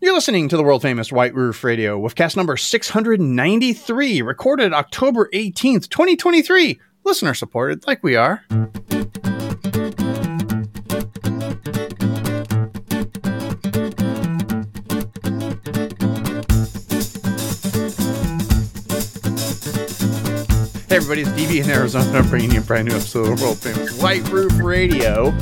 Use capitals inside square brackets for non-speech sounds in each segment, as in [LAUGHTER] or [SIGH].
You're listening to the world famous White Roof Radio with cast number 693, recorded October 18th, 2023. Listener supported, like we are. Hey everybody, it's DB in Arizona bringing you a brand new episode of world famous White Roof Radio. [SIGHS]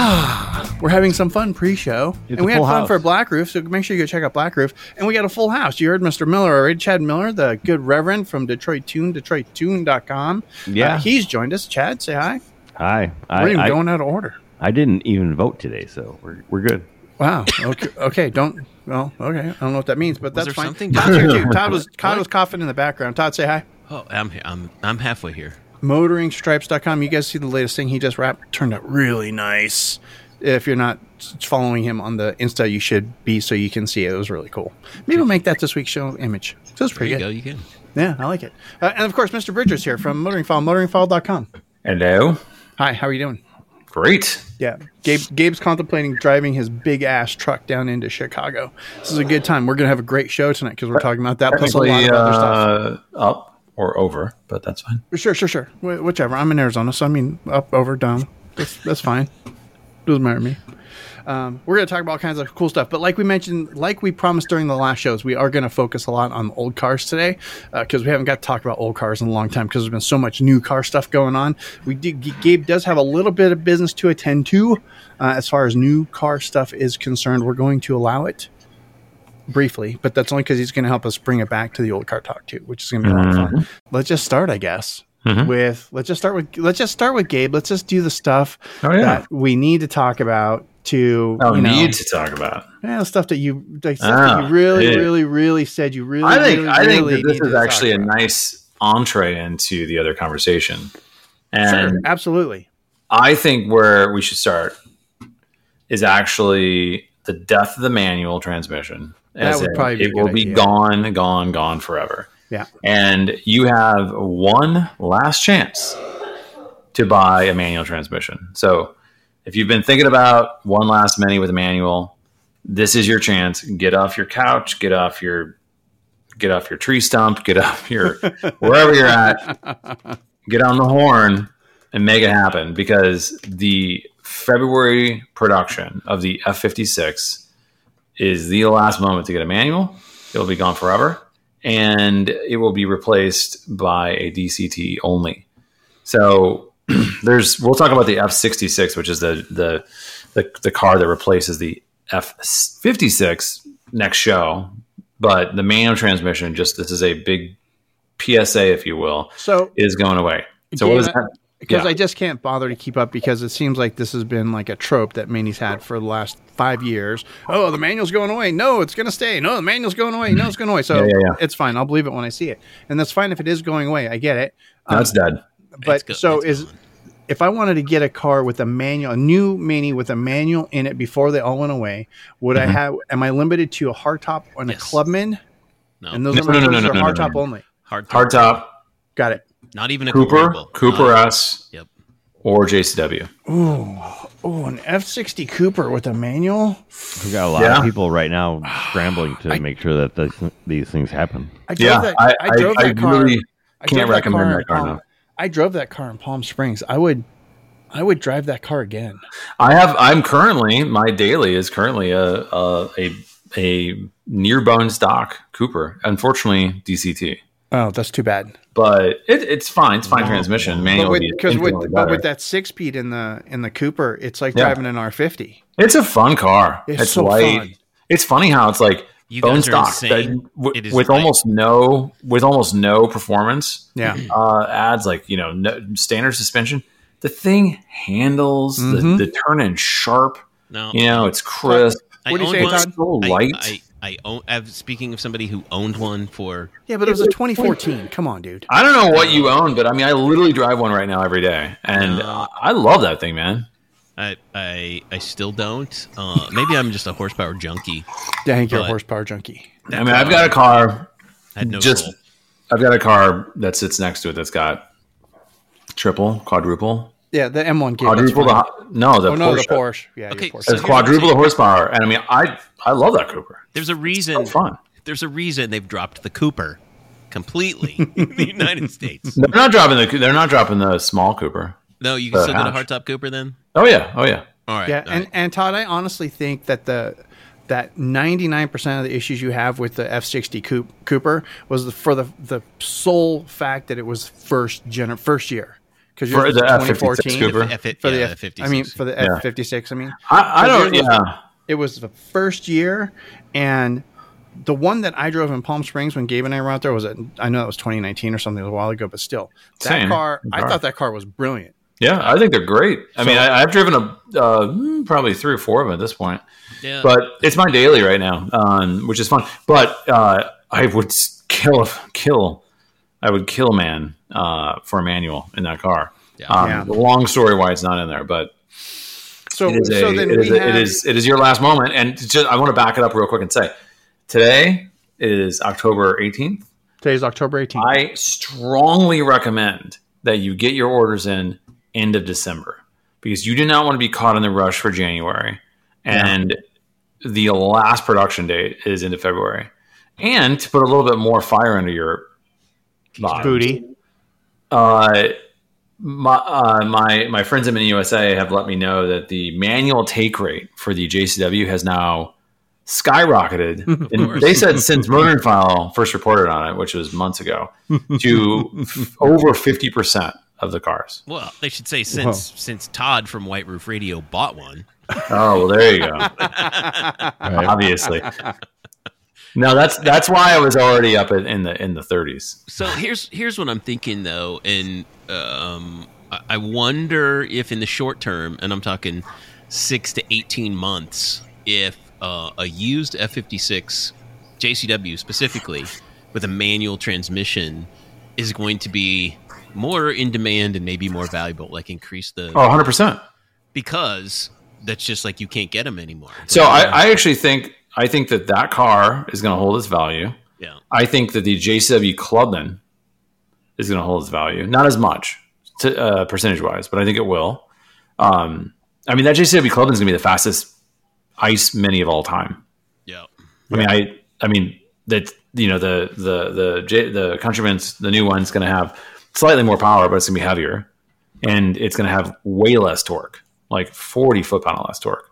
Ah, We're having some fun pre-show, and we had fun house. for Black Roof. So make sure you go check out Black Roof, and we got a full house. You heard Mr. Miller already, Chad Miller, the good Reverend from Detroit Tuned, DetroitTuned.com. Yeah. uh, he's joined us. Chad, say hi. Hi. We're I, even I, going out of order. I didn't even vote today, so we're, we're good. Wow. Okay. okay. Don't. Well. Okay. I don't know what that means, but Was that's fine. something Todd's here too. [LAUGHS] Todd was Todd What? was coughing in the background. Todd, say hi. Oh, I'm he- I'm I'm halfway here. motoringstripes.com. You guys see the latest thing he just wrapped? Turned out really nice. If you're not following him on the Insta, you should be so you can see it. It was really cool. Maybe we'll make that this week's show image. So it's There pretty you good. go. You can. Yeah, I like it. Uh, and of course, Mr. Bridgers here from Motoring File, motoringfile.com. Hello. Hi, how are you doing? Great. Yeah, Gabe, Gabe's contemplating driving his big ass truck down into Chicago. This is a good time. We're going to have a great show tonight because we're talking about that plus a lot of other stuff. uh, up or over, but that's fine. Sure, sure, sure. Wh- whichever. I'm in Arizona, so I mean, up, over, down. That's that's fine. Doesn't matter to me. Um, we're going to talk about all kinds of cool stuff, but like we mentioned, like we promised during the last shows, we are going to focus a lot on old cars today because we haven't got to talk about old cars in a long time because there's been so much new car stuff going on. We did, Gabe does have a little bit of business to attend to uh, as far as new car stuff is concerned. We're going to allow it briefly, but that's only because he's going to help us bring it back to the old car talk too, which is going to be a lot of fun. Let's just start, I guess, with let's just start with let's just start with Gabe. Let's just do the stuff Oh, yeah. that we need to talk about to Oh, you know need to talk about. yeah, the stuff that you the stuff Ah, that you really, yeah. really, really said you really. I think really, I think really this is actually a nice entree into the other conversation, and Sure, absolutely. I think where we should start is actually the death of the manual transmission. That would in, probably it will be idea. gone, gone, gone forever. Yeah, and you have one last chance to buy a manual transmission. So, if you've been thinking about one last mini with a manual, this is your chance. Get off your couch, get off your get off your tree stump, get off your [LAUGHS] wherever you're at, get on the horn and make it happen because the February production of the F56 is the last moment to get a manual. It'll be gone forever and it will be replaced by a DCT only. So [CLEARS THROAT] there's we'll talk about the F66, which is the the the, the car that replaces the F56 next show. But the manual transmission, just this is a big PSA, if you will, so is going away. So what is Gabe, that? Because Yeah. I just can't bother to keep up because it seems like this has been like a trope that Mini's had for the last five years. Oh, the manual's going away. No, it's going to stay. No, the manual's going away. No, it's going away. So Yeah, yeah, yeah. it's fine. I'll believe it when I see it, and that's fine if it is going away. I get it. Um, That's dead. but It's go- so it's is gone. if I wanted to get a car with a manual, a new Mini with a manual in it before they all went away, would Mm-hmm. I have? Am I limited to a hardtop and a Clubman? No, And those No, are my no, no, those no, are no, no, hardtop no. only. hard Hardtop, Got it. Not even a Cooper. Cooper Not- uh, S, Yep. or JCW. Oh, an F sixty Cooper with a manual. We've got a lot Yeah. of people right now [SIGHS] scrambling to make sure that this, these things happen. I drove Yeah, that. I, I, drove I, that car. really I can't recommend car that in car Palm- enough. I drove that car in Palm Springs. I would, I would drive that car again. I have. I'm currently my daily is currently a a a, a near bone stock Cooper. Unfortunately, DCT, Oh, that's too bad. but it, it's fine. It's fine transmission. But Manual with, be because with, but with that six speed in the in the Cooper, it's like Yeah. driving an R fifty. it's a fun car. It's It's, so light. fun. It's funny how it's like You bone stock that w- It is with light. almost no with almost no performance. Yeah. uh, adds like you know no, standard suspension. The thing handles Mhm. the, the turn in sharp. No. You know, it's crisp. I What do you owned say, one. Todd? So I- light. I, I, own. I've, speaking of somebody who owned one for Yeah, but it was a 2014. Come on, dude. I don't know what you own, but I mean, I literally drive one right now every day, and uh, I love that thing, man. I I I still don't. Uh, maybe I'm just a horsepower junkie. Dang, you're a horsepower junkie. I mean, I've got a car. I had no just, soul. I've got a car that sits next to it that's got triple, quadruple, Yeah, the M1 Gabe. quadruple. fine. The, no, the Oh no, Porsche. the Porsche. Yeah, Okay, Porsche. so It's quadruple the- the horsepower, and I mean, I I love that Cooper. There's a So reason. fun. There's a reason they've dropped the Cooper completely in the [LAUGHS] United States. They're not dropping the. They're not dropping the small Cooper. No, you can The still get a hardtop Cooper then. Oh yeah. Oh yeah. All right. Yeah, all and, right. and Todd, I honestly think that the that 99% of the issues you have with the F60 Coop, Cooper was the, for the the sole fact that it was first gener- first year because For the F56 Cooper? F- F- for the yeah, F- F56. I mean for the Yeah. F56 I mean I, I don't. yours was- Yeah. it was the first year and the one that I drove in Palm Springs when Gabe and I were out there was at, I know that was 2019 or something it was a while ago but still that Same. car I thought that car was brilliant Yeah, I think they're great. I mean, So- I, I've driven a uh, mm, probably three or four of them at this point, yeah. but it's my daily right now, um, which is fun. But uh, I would kill kill. I would kill a man uh, for a manual in that car. Yeah. Um, Yeah. the Long story why it's not in there, but so it is, a, so then it, is we a- have, it is it is your last moment. And just I want to back it up real quick and say today is October 18th. Today is October 18th I strongly recommend that you get your orders in end of December because you do not want to be caught in the rush for January. And the last production date is into February. And to put a little bit more fire under your bottom, booty uh, my, uh, my my friends in Mini USA have let me know that the manual take rate for the JCW has now skyrocketed. [LAUGHS] and they said since Murder File first reported on it, which was months ago, to f- [LAUGHS] over fifty percent of the cars. well, they should say since since Todd from White Roof Radio bought one. Oh, well, there you go. [LAUGHS] Obviously. No, that's that's why I was already up in, in the in the thirties. So here's here's what I'm thinking though, and um, I- I wonder if in the short term, and I'm talking six to eighteen months, if uh, a used F56 JCW specifically with a manual transmission is going to be more in demand and maybe more valuable, like increase the Oh, 100 percent. because that's just like you can't get them anymore. So I, I actually think I think that that car is going to hold its value. yeah, I think that the JCW Clubman is going to hold its value, not as much to, uh, percentage wise, but I think it will. Um, I mean, that JCW Clubman is going to be the fastest ice mini of all time. yeah, I mean, I I mean that you know the the the J, the Countryman's the new one's going to have slightly more power, but it's going to be heavier, and it's going to have way less torque, like forty foot pound less torque.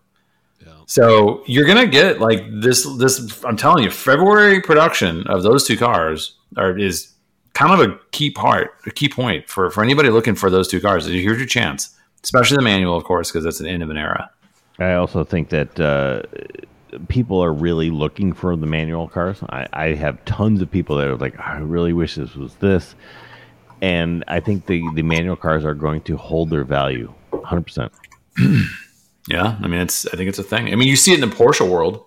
So you're gonna get like this. This I'm telling you, February production of those two cars are is kind of a key part, a key point for for anybody looking for those two cars. Here's your chance, especially the manual, of course, because that's the end of an era. I also think that uh, people are really looking for the manual cars. I, I have tons of people that are like, I really wish this was this. And I think the, the manual cars are going to hold their value 100%. [CLEARS THROAT] Yeah, I mean, it's I think it's a thing. I mean, you see it in the Porsche world.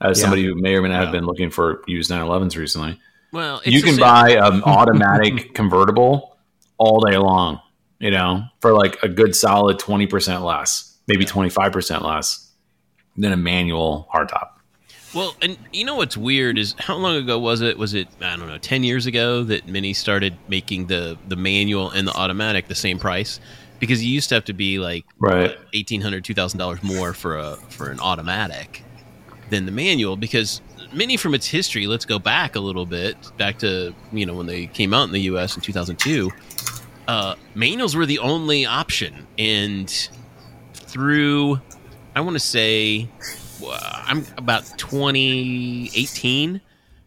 As Yeah. somebody who may or may not have Yeah. been looking for used 911s recently, Well, it's you can same- buy um, an [LAUGHS] automatic convertible all day long. You know, for like a good solid twenty percent less, maybe twenty five percent less than a manual hardtop. Well, and you know what's weird is how long ago was it? Was it I don't know, ten years ago that Mini started making the the manual and the automatic the same price? Because you used to have to be like Right. eighteen hundred, two thousand dollars more for a for an automatic than the manual. Because Mini, from its history, let's go back a little bit, back to you know when they came out in the U.S. in two thousand two. Uh, manuals were the only option, and through I want to say I'm about 2018.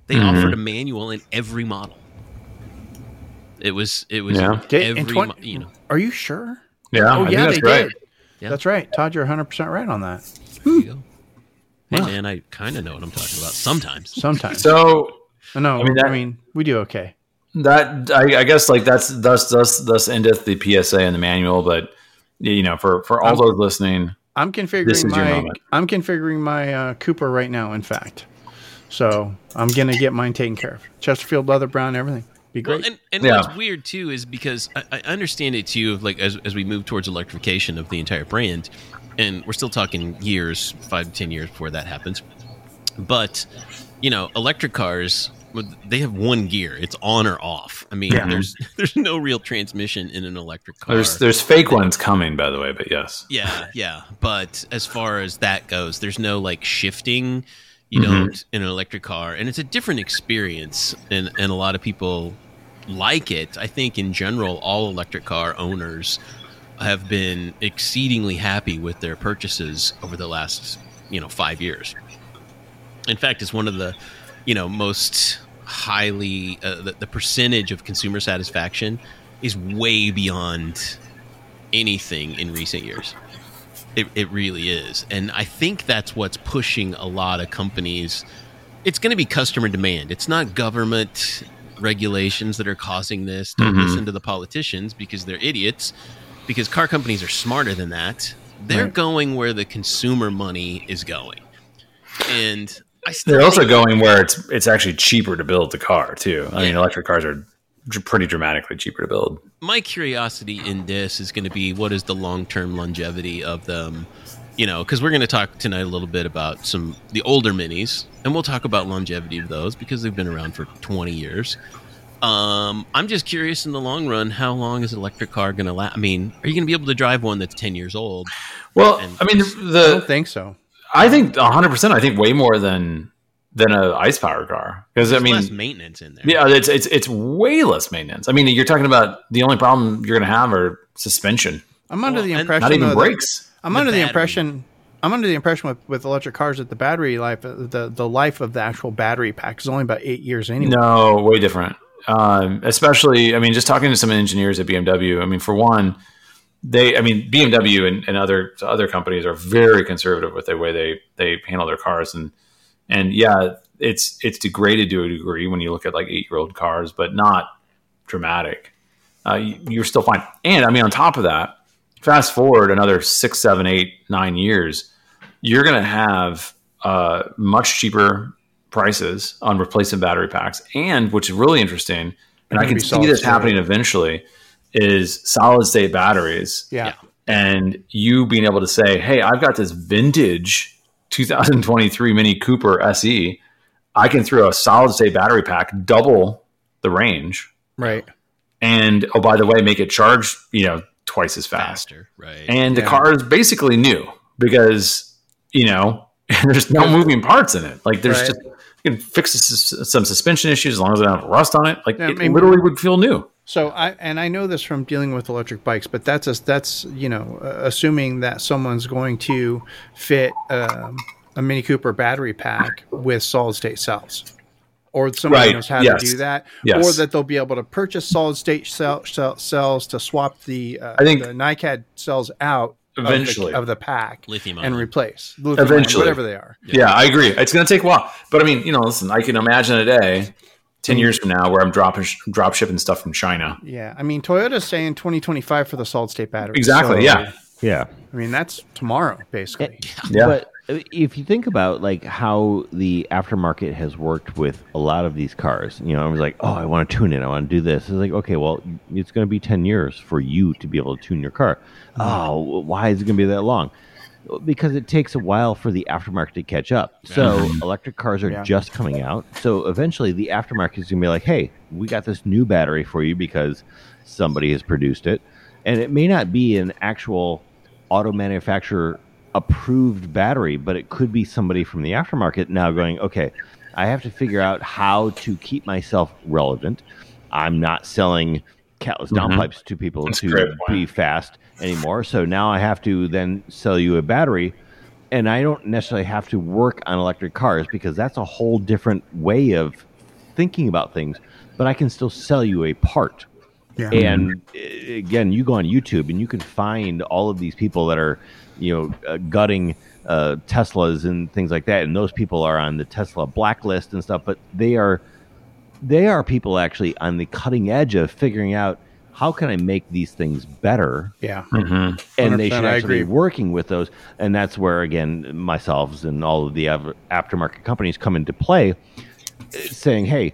They Mhm. offered a manual in every model. It was it was Yeah. Did- in every 20 mo- you know Are you sure? Yeah, oh I yeah, that's they right. did. Yeah. That's right. Todd, you're 100 percent right on that. there you go. Hey Wow. man, I kind of know what I'm talking about sometimes. Sometimes. So no, I mean, that- I mean we do okay. that I, I guess like that's thus thus thus endeth the PSA and the manual. But you know, for for all I'm- those listening, I'm This configuring is your my moment. I'm configuring my uh, Cooper right now. In fact, so I'm gonna get mine taken care of. Chesterfield leather brown, everything. Be Well, and, and Yeah. what's weird too is because I, I understand it too. Like as as we move towards electrification of the entire brand, and we're still talking years, five to ten years before that happens. But you know, electric cars they have one gear. It's on or off. I mean, Yeah. there's [LAUGHS] there's no real transmission in an electric car. There's there's fake ones coming, by the way, but yes. yeah, yeah. But as far as that goes, there's no like shifting. You Mhm. don't in an electric car, and it's a different experience. And and a lot of people like it. I think in general, all electric car owners have been exceedingly happy with their purchases over the last you know five years. In fact, it's one of the you know most highly uh, the, the percentage of consumer satisfaction is way beyond anything in recent years. It, it really is. And I think that's what's pushing a lot of companies. It's going to be customer demand. It's not government regulations that are causing this. Don't Mhm. listen to the politicians because they're idiots. Because car companies are smarter than that. They're Right. going where the consumer money is going. And I still They're also going where it's it's actually cheaper to build the car too. I mean, electric cars are pretty dramatically cheaper to build. my curiosity in this is going to be what is the long-term longevity of them you know because we're going to talk tonight a little bit about some the older minis and we'll talk about longevity of those because they've been around for 20 years um, i'm just curious in the long run how long is an electric car going to last i mean are you going to be able to drive one that's 10 years old Well, And- I mean, the, I don't the think so. I think 100. percent I think way more than than a ice powered car because I There's mean, less maintenance in there yeah, it's it's it's way less maintenance. I mean, you're talking about the only problem you're going to have are suspension, I'm under Well, the impression not even though, that- brakes. I'm The under the impression. I'm under the impression with, with electric cars that the battery life, the the life of the actual battery pack is only about eight years anyway. No, way different. Um, especially, I mean, just talking to some engineers at BMW. I mean, for one, they, I mean, BMW and, and other other companies are very conservative with the way they they handle their cars, and and yeah, it's it's degraded to a degree when you look at like eight year old cars, but not dramatic. Uh, you- you're still fine. And I mean, on top of that, fast forward another six, seven, eight, nine years, you're going to have uh, much cheaper prices on replacement battery packs. And which is really interesting, and I can see this happening eventually, is solid state batteries Yeah. Yeah. and you being able to say, "Hey, I've got this vintage 2023 Mini Cooper SE. I can throw a solid state battery pack, double the range, right. and oh by the way, make it charge you know twice as fast. faster right And the car is basically new because you know [LAUGHS] there's no moving parts in it. Like there's Right. just you can fix sus- some suspension issues as long as I don't have rust on it. Like Yeah, it maybe- literally would feel new. So I and I know this from dealing with electric bikes, but that's a, that's you know uh, assuming that someone's going to fit um, a Mini Cooper battery pack with solid state cells, or somebody Right, knows how yes. to do that, Yes. or that they'll be able to purchase solid state cell, cell, cells to swap the uh, I think- the NiCad cells out of the- Eventually. of the, pack Lithium and replace lithium Eventually. whatever they are. Yeah, I agree. It's going to take a while, but I mean, you know, listen, I can imagine a day, ten years from now, where I'm dropping drop shipping stuff from China. Yeah, I mean Toyota's saying 2025 for the solid state battery. Exactly. So, yeah. Yeah. I mean that's tomorrow basically. Yeah. But if you think about like how the aftermarket has worked with a lot of these cars, you know, I was like, oh, I want to tune it, I want to do this. It's like, okay, well, it's going to be ten years for you to be able to tune your car. Mm. Oh, why is it going to be that long? Because it takes a while for the aftermarket to catch up. So electric cars are Yeah. just coming out. So eventually, the aftermarket is going to be like, hey, we got this new battery for you because somebody has produced it, and it may not be an actual auto manufacturer approved battery, but it could be somebody from the aftermarket now going, okay, I have to figure out how to keep myself relevant. I'm not selling catless Mhm. downpipes to people That's to great be fast anymore. So now I have to then sell you a battery. And I don't necessarily have to work on electric cars because that's a whole different way of thinking about things. But I can still sell you a part. Yeah. And uh, again, you go on YouTube and you can find all of these people that are, you know, uh, gutting uh, Teslas and things like that. And those people are on the Tesla blacklist and stuff. But they are, they are people actually on the cutting edge of figuring out how can I make these things better yeah. Mhm. and they should actually be working with those and that's where again myself and all of the aftermarket companies come into play saying hey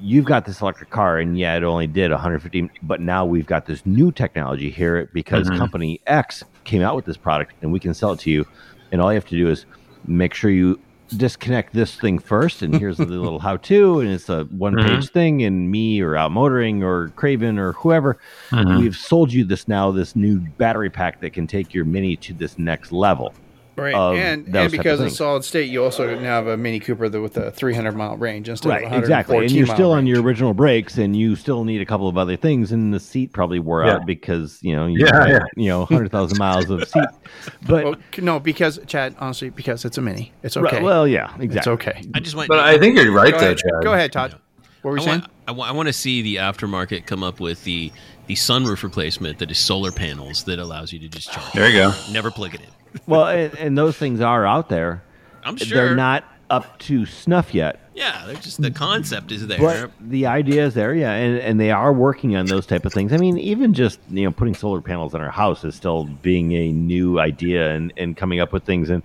you've got this electric car and yeah it only did 150 but now we've got this new technology here because Mhm. company x came out with this product and we can sell it to you and all you have to do is make sure you disconnect this thing first, and here's the [LAUGHS] little how to, and it's a one page thing, and me or OutMotoring or Craven or whoever, Mhm. we've sold you this now, this new battery pack that can take your Mini to this next level. Right, of and those and type of because it's solid state, you also now have a Mini Cooper with a 300 mile range instead Right, of exactly. And you're mile still on your original brakes, and you still need a couple of other things. And the seat probably wore Yeah. out because you know you Yeah, had, yeah. you know hundred thousand miles of seat. [LAUGHS] But Well, no, because Chad, honestly, because it's a Mini, it's Right, okay. well, yeah, exactly. it's okay. I just want. But I think you're right Go though, ahead, Chad. go ahead, Todd. What were I you saying? want, I, want, want to see the aftermarket come up with the the sunroof replacement that is solar panels that allows you to just charge. There you go. Never plug it in. [LAUGHS] Well, and, and those things are out there. I'm sure They're not up to snuff yet. Yeah, they're just the concept is there. But the idea is there, yeah, and, and they are working on those type of things. I mean, even just you know putting solar panels on our house is still being a new idea and, and coming up with things and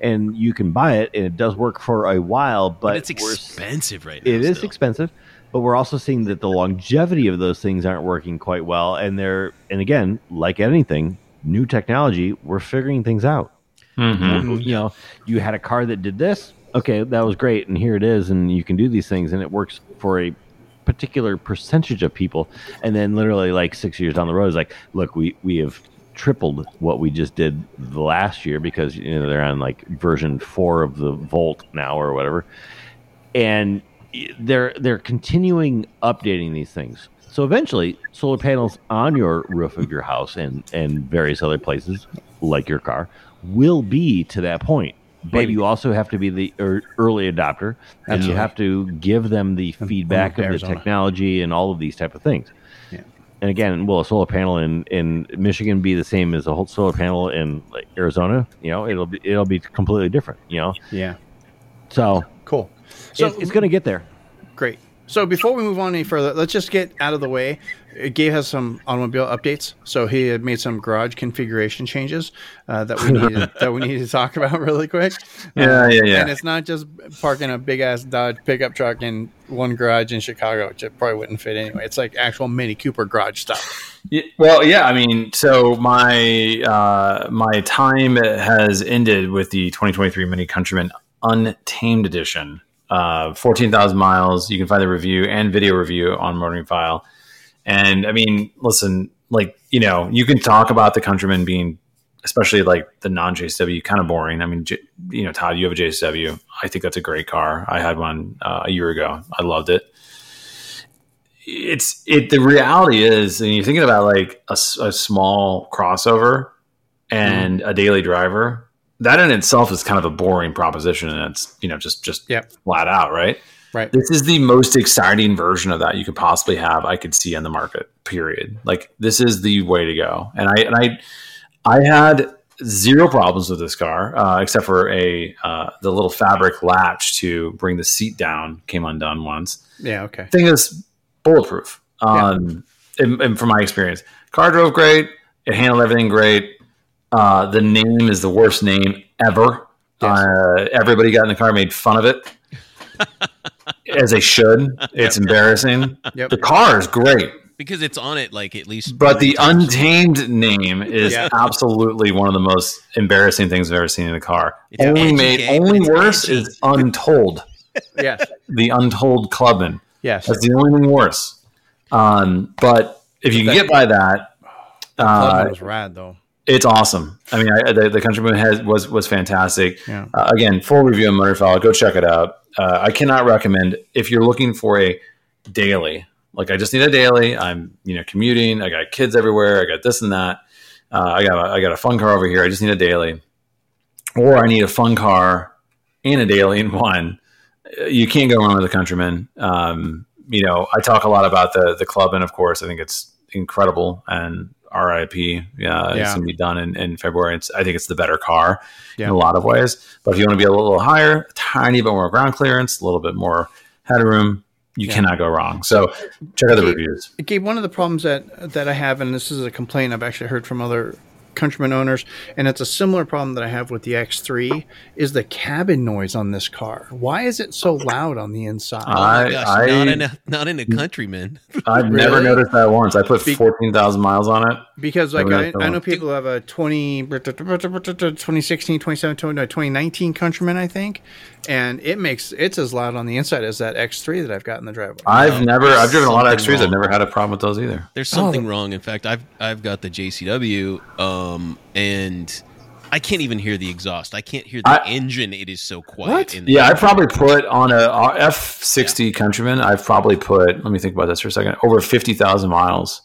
and you can buy it and it does work for a while, but, but it's expensive right now. It is still. expensive, but we're also seeing that the longevity of those things aren't working quite well, and they're and again, like anything, new technology, we're figuring things out. Mhm. You know, you had a car that did this, okay, that was great, and here it is, and you can do these things, and it works for a particular percentage of people, and then literally like six years down the road, is like, look, we we have tripled what we just did the last year because you know they're on like version four of the Volt now or whatever, and they're they're continuing updating these things. So eventually, solar panels on your roof of your house and and various other places, like your car, will be to that point. But you also have to be the ear- early adopter, and you Absolutely. have to give them the feedback of the Arizona. technology and all of these type of things. Yeah. And again, will a solar panel in, in Michigan be the same as a whole solar panel in like, Arizona? You know, it'll be it'll be completely different. You know, Yeah, so, cool. so So it's going to get there. Great. So before we move on any further, let's just get out of the way. Gabe has some automobile updates. So he had made some garage configuration changes uh, that we needed [LAUGHS] that we need to talk about [LAUGHS] really quick. Yeah, Uh, yeah, yeah. And it's not just parking a big ass Dodge pickup truck in one garage in Chicago, which it probably wouldn't fit anyway. It's like actual Mini Cooper garage stuff. Yeah, well, yeah. I mean, so my uh, my time has ended with the 2023 Mini Countryman Untamed Edition. Uh, 14,000 miles. You can find the review and video review on Motoring File. And I mean, listen, like you know, you can talk about the Countryman being, especially like the non JCW, kind of boring. I mean, J- you know, Todd, you have a JCW. I think that's a great car. I had one uh, a year ago. I loved it it's it the reality is and you're thinking about like a small crossover and a daily driver that in itself is kind of a boring proposition and it's you know just just Yep. flat out right Right. this is the most exciting version of that you could possibly have i could see on the market period like this is the way to go and i and i i had zero problems with this car uh, except for a uh, the little fabric latch to bring the seat down came undone once Yeah. Okay. thing is bulletproof. Um, and, and from my experience, car drove great. It handled everything great. Uh, the name is the worst name ever. Yes. Uh, everybody got in the car, made fun of it, [LAUGHS] as they should. It's embarrassing. Yep. The car is great, because it's on it like at least. but the times. untamed name is Yeah. absolutely one of the most embarrassing things I've ever seen in a car. It's only made, Gabe, only worse edgy. is Untold. [LAUGHS] Yes. The Untold Clubman. Yes. That's the only thing worse. Um, but if you can get by that, uh, Clubman was rad though. It's awesome. I mean, I, the, the Countryman has was was fantastic. Yeah. Uh, again, full review on Motorfile. Go check it out. Uh, I cannot recommend if you're looking for a daily. Like I just need a daily. I'm you know commuting. I got kids everywhere. I got this and that. Uh, I got a, I got a fun car over here. I just need a daily, or I need a fun car and a daily in one. You can't go wrong with the Countryman. Um, you know, I talk a lot about the the club, and of course, I think it's incredible. And RIP, yeah, Yeah. it's gonna be done in, in February. It's, I think it's the better car Yeah. in a lot of ways. But if you want to be a little higher, a tiny bit more ground clearance, a little bit more headroom, you Yeah. cannot go wrong. So check out the reviews. Gabe, one of the problems that that I have, and this is a complaint I've actually heard from other Countryman owners, and it's a similar problem that I have with the X3 is the cabin noise on this car. Why is it so loud on the inside? Oh my gosh, I- not in a not in a countryman. [LAUGHS] I've never noticed that once. I put Be- 14,000 miles on it. because like I, I know people have a 20 2016 2017 2019 countryman i think and it makes it's as loud on the inside as that x3 that i've got in the driveway I've never, I've driven a lot of X3s. I've never had a problem with those either. There's Oh. something wrong. In fact, I've I've got the JCW, um, and I can't even hear the exhaust. I can't hear the I- engine. It is so quiet. What? In the Yeah, I probably put on a F60 Countryman. I've probably put. Let me think about this for a second. Over 50,000 miles,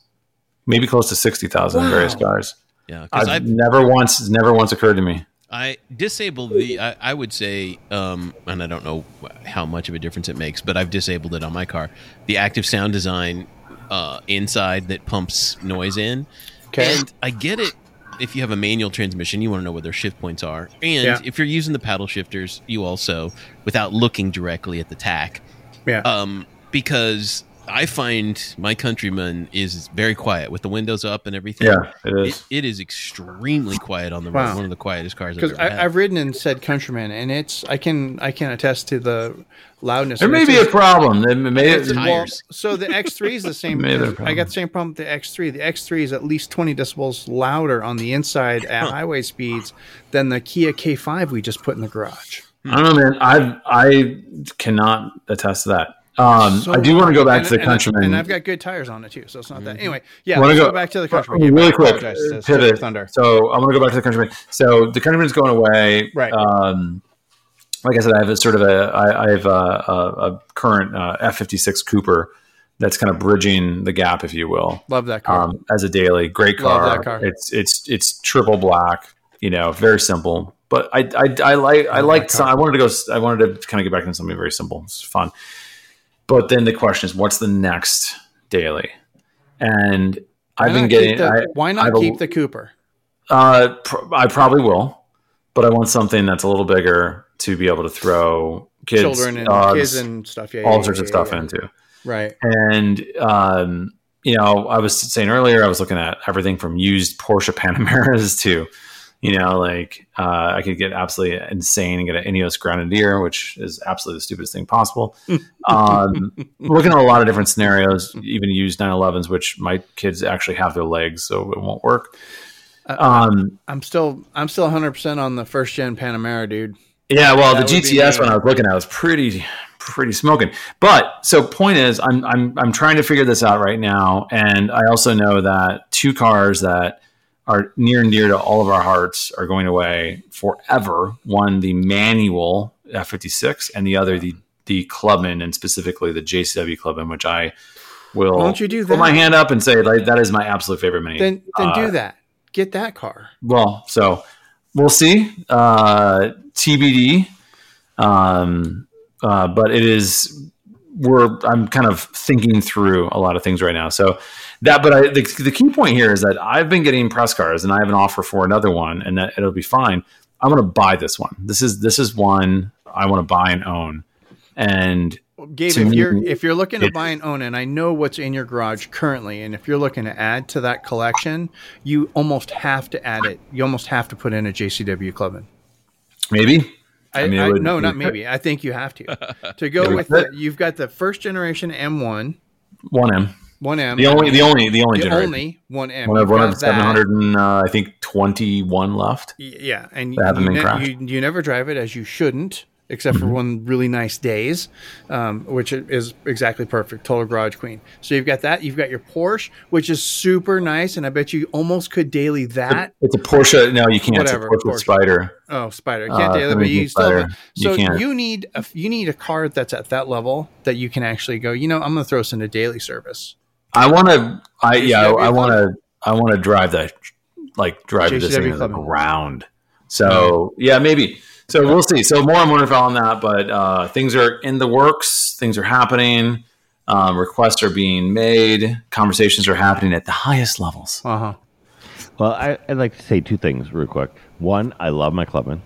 maybe close to 60,000 in various cars. yeah, because I've I've never once, it's never once occurred to me. I disabled the. I, I would say, um, and I don't know how much of a difference it makes, but I've disabled it on my car. The active sound design uh, inside that pumps noise in, Okay. and I get it. If you have a manual transmission, you want to know where their shift points are, and Yeah. if you're using the paddle shifters, you also, without looking directly at the tach, yeah um, because I find my countryman is very quiet with the windows up and everything. Yeah, it is. It, it is extremely quiet on the Wow. road. One of the quietest cars I've because ever had. i've ridden and said countryman and it's i can i can attest to the loudness there may be a problem. It may, It's- Tires. well, so the X3 is the [LAUGHS] same. Maybe they're a I problem. got the same problem with the X3. The X3 is at least 20 decibels louder on the inside at highway speeds than the Kia K5 we just put in the garage. I don't know, man. I I cannot attest to that. Um, So- I do want to go back and- to the and- Countryman. and I've got good tires on it too, so it's not that. Anyway, yeah, wanna let's go, go, back to the Countryman. uh, really quick. apologize to pivot. Thunder. So I'm going to go back to the Countryman. So the Countryman's going away. Right. Um, like I said, I have a sort of a I, I have a, a, a current uh, F56 Cooper that's kind of bridging the gap, if you will, Love that car. um, as a daily. Great Love car. that car. It's it's it's triple black. You know, very simple. But I I, I like I like car. I wanted to go. I wanted to kind of get back into something very simple. It's fun. But then the question is, what's the next daily? And Why I've been getting. the, I, why not I've a- keep the Cooper? uh, pr- I probably will, but I want something that's a little bigger to be able to throw kids, Children and dogs, kids and stuff. Yeah, all yeah, sorts yeah, of stuff into. Right. And um, you know, I was saying earlier, I was looking at everything from used Porsche Panameras [LAUGHS] to, you know, like uh, I could get absolutely insane and get an Ineos Grenadier, which is absolutely the stupidest thing possible. [LAUGHS] um, looking at a lot of different scenarios, even use 911s, which my kids actually have their legs, so it won't work. Um, I'm still I'm still 100 percent on the first gen Panamera, dude. Yeah, well, That the GTS when I was looking at it was pretty pretty smoking. But so point is, I'm I'm I'm trying to figure this out right now, and I also know that two cars that are near and dear to all of our hearts are going away forever. One, the manual F56, and the other, the the Clubman, and specifically the JCW Clubman, which I will Why don't you do put my hand up and say like that is my absolute favorite mini. Then then Uh, do that. Get that car. well, so we'll see. Uh, TBD. Um, uh, but it is we're I'm kind of thinking through a lot of things right now. So that, but I, the, the key point here is that I've been getting press cars, and I have an offer for another one, and that it'll be fine. I want to buy this one. This is this is one I want to buy and own. And Gabe, if me, you're if you're looking to it- buy and own, and I know what's in your garage currently, and if you're looking to add to that collection, you almost have to add it. You almost have to put in a JCW Clubman. maybe I, I mean, it I- would- no, not maybe. I think you have to [LAUGHS] to go with. The, you've got the first generation M1, one M. one M, The only the only the only the only one M. one of one of seven hundred and uh, I think twenty one left. Yeah, and you, been ne- you, you never drive it as you shouldn't, except Mm-hmm. for one really nice days, um, which is exactly perfect. Total garage queen. So you've got that. You've got your Porsche, which is super nice, and I bet you almost could daily that. It's a Porsche. No, you can't. Whatever, it's a Porsche, Porsche. Spyder. Oh, Spyder, you can't Uh, daily, but you 17 still. Have so You you, need a you need a car that's at that level that you can actually go. You know, I'm going to throw this into daily service. I want to. I yeah. I want to. I want to drive that. Like drive this thing into the ground. So yeah, maybe. So we'll see. So more and more info on that, but uh, things are in the works. Things are happening. Um, requests are being made. Conversations are happening at the highest levels. Uh huh. Well, I, I'd like to say two things real quick. One, I love my Clubman.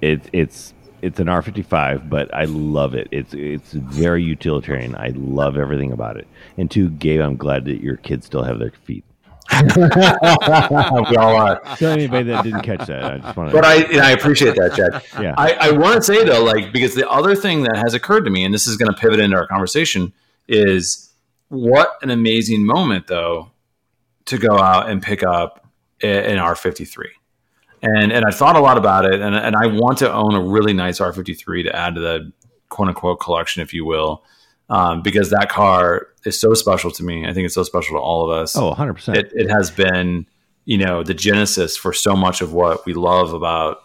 It's it's it's an R55, but I love it. It's it's very utilitarian. I love everything about it. And two, Gabe, I'm glad that your kids still have their feet. [LAUGHS] we all are. So anybody that didn't catch that, I just want to. But I, I appreciate that, Chad. Yeah. I, I want to say though, like, because the other thing that has occurred to me, and this is going to pivot into our conversation, is what an amazing moment though to go out and pick up an R53. And and I thought a lot about it, and and I want to own a really nice R53 to add to the quote unquote collection, if you will, um, because that car is so special to me. I think it's so special to all of us oh, 100 percent. it, it has been you know the genesis for so much of what we love about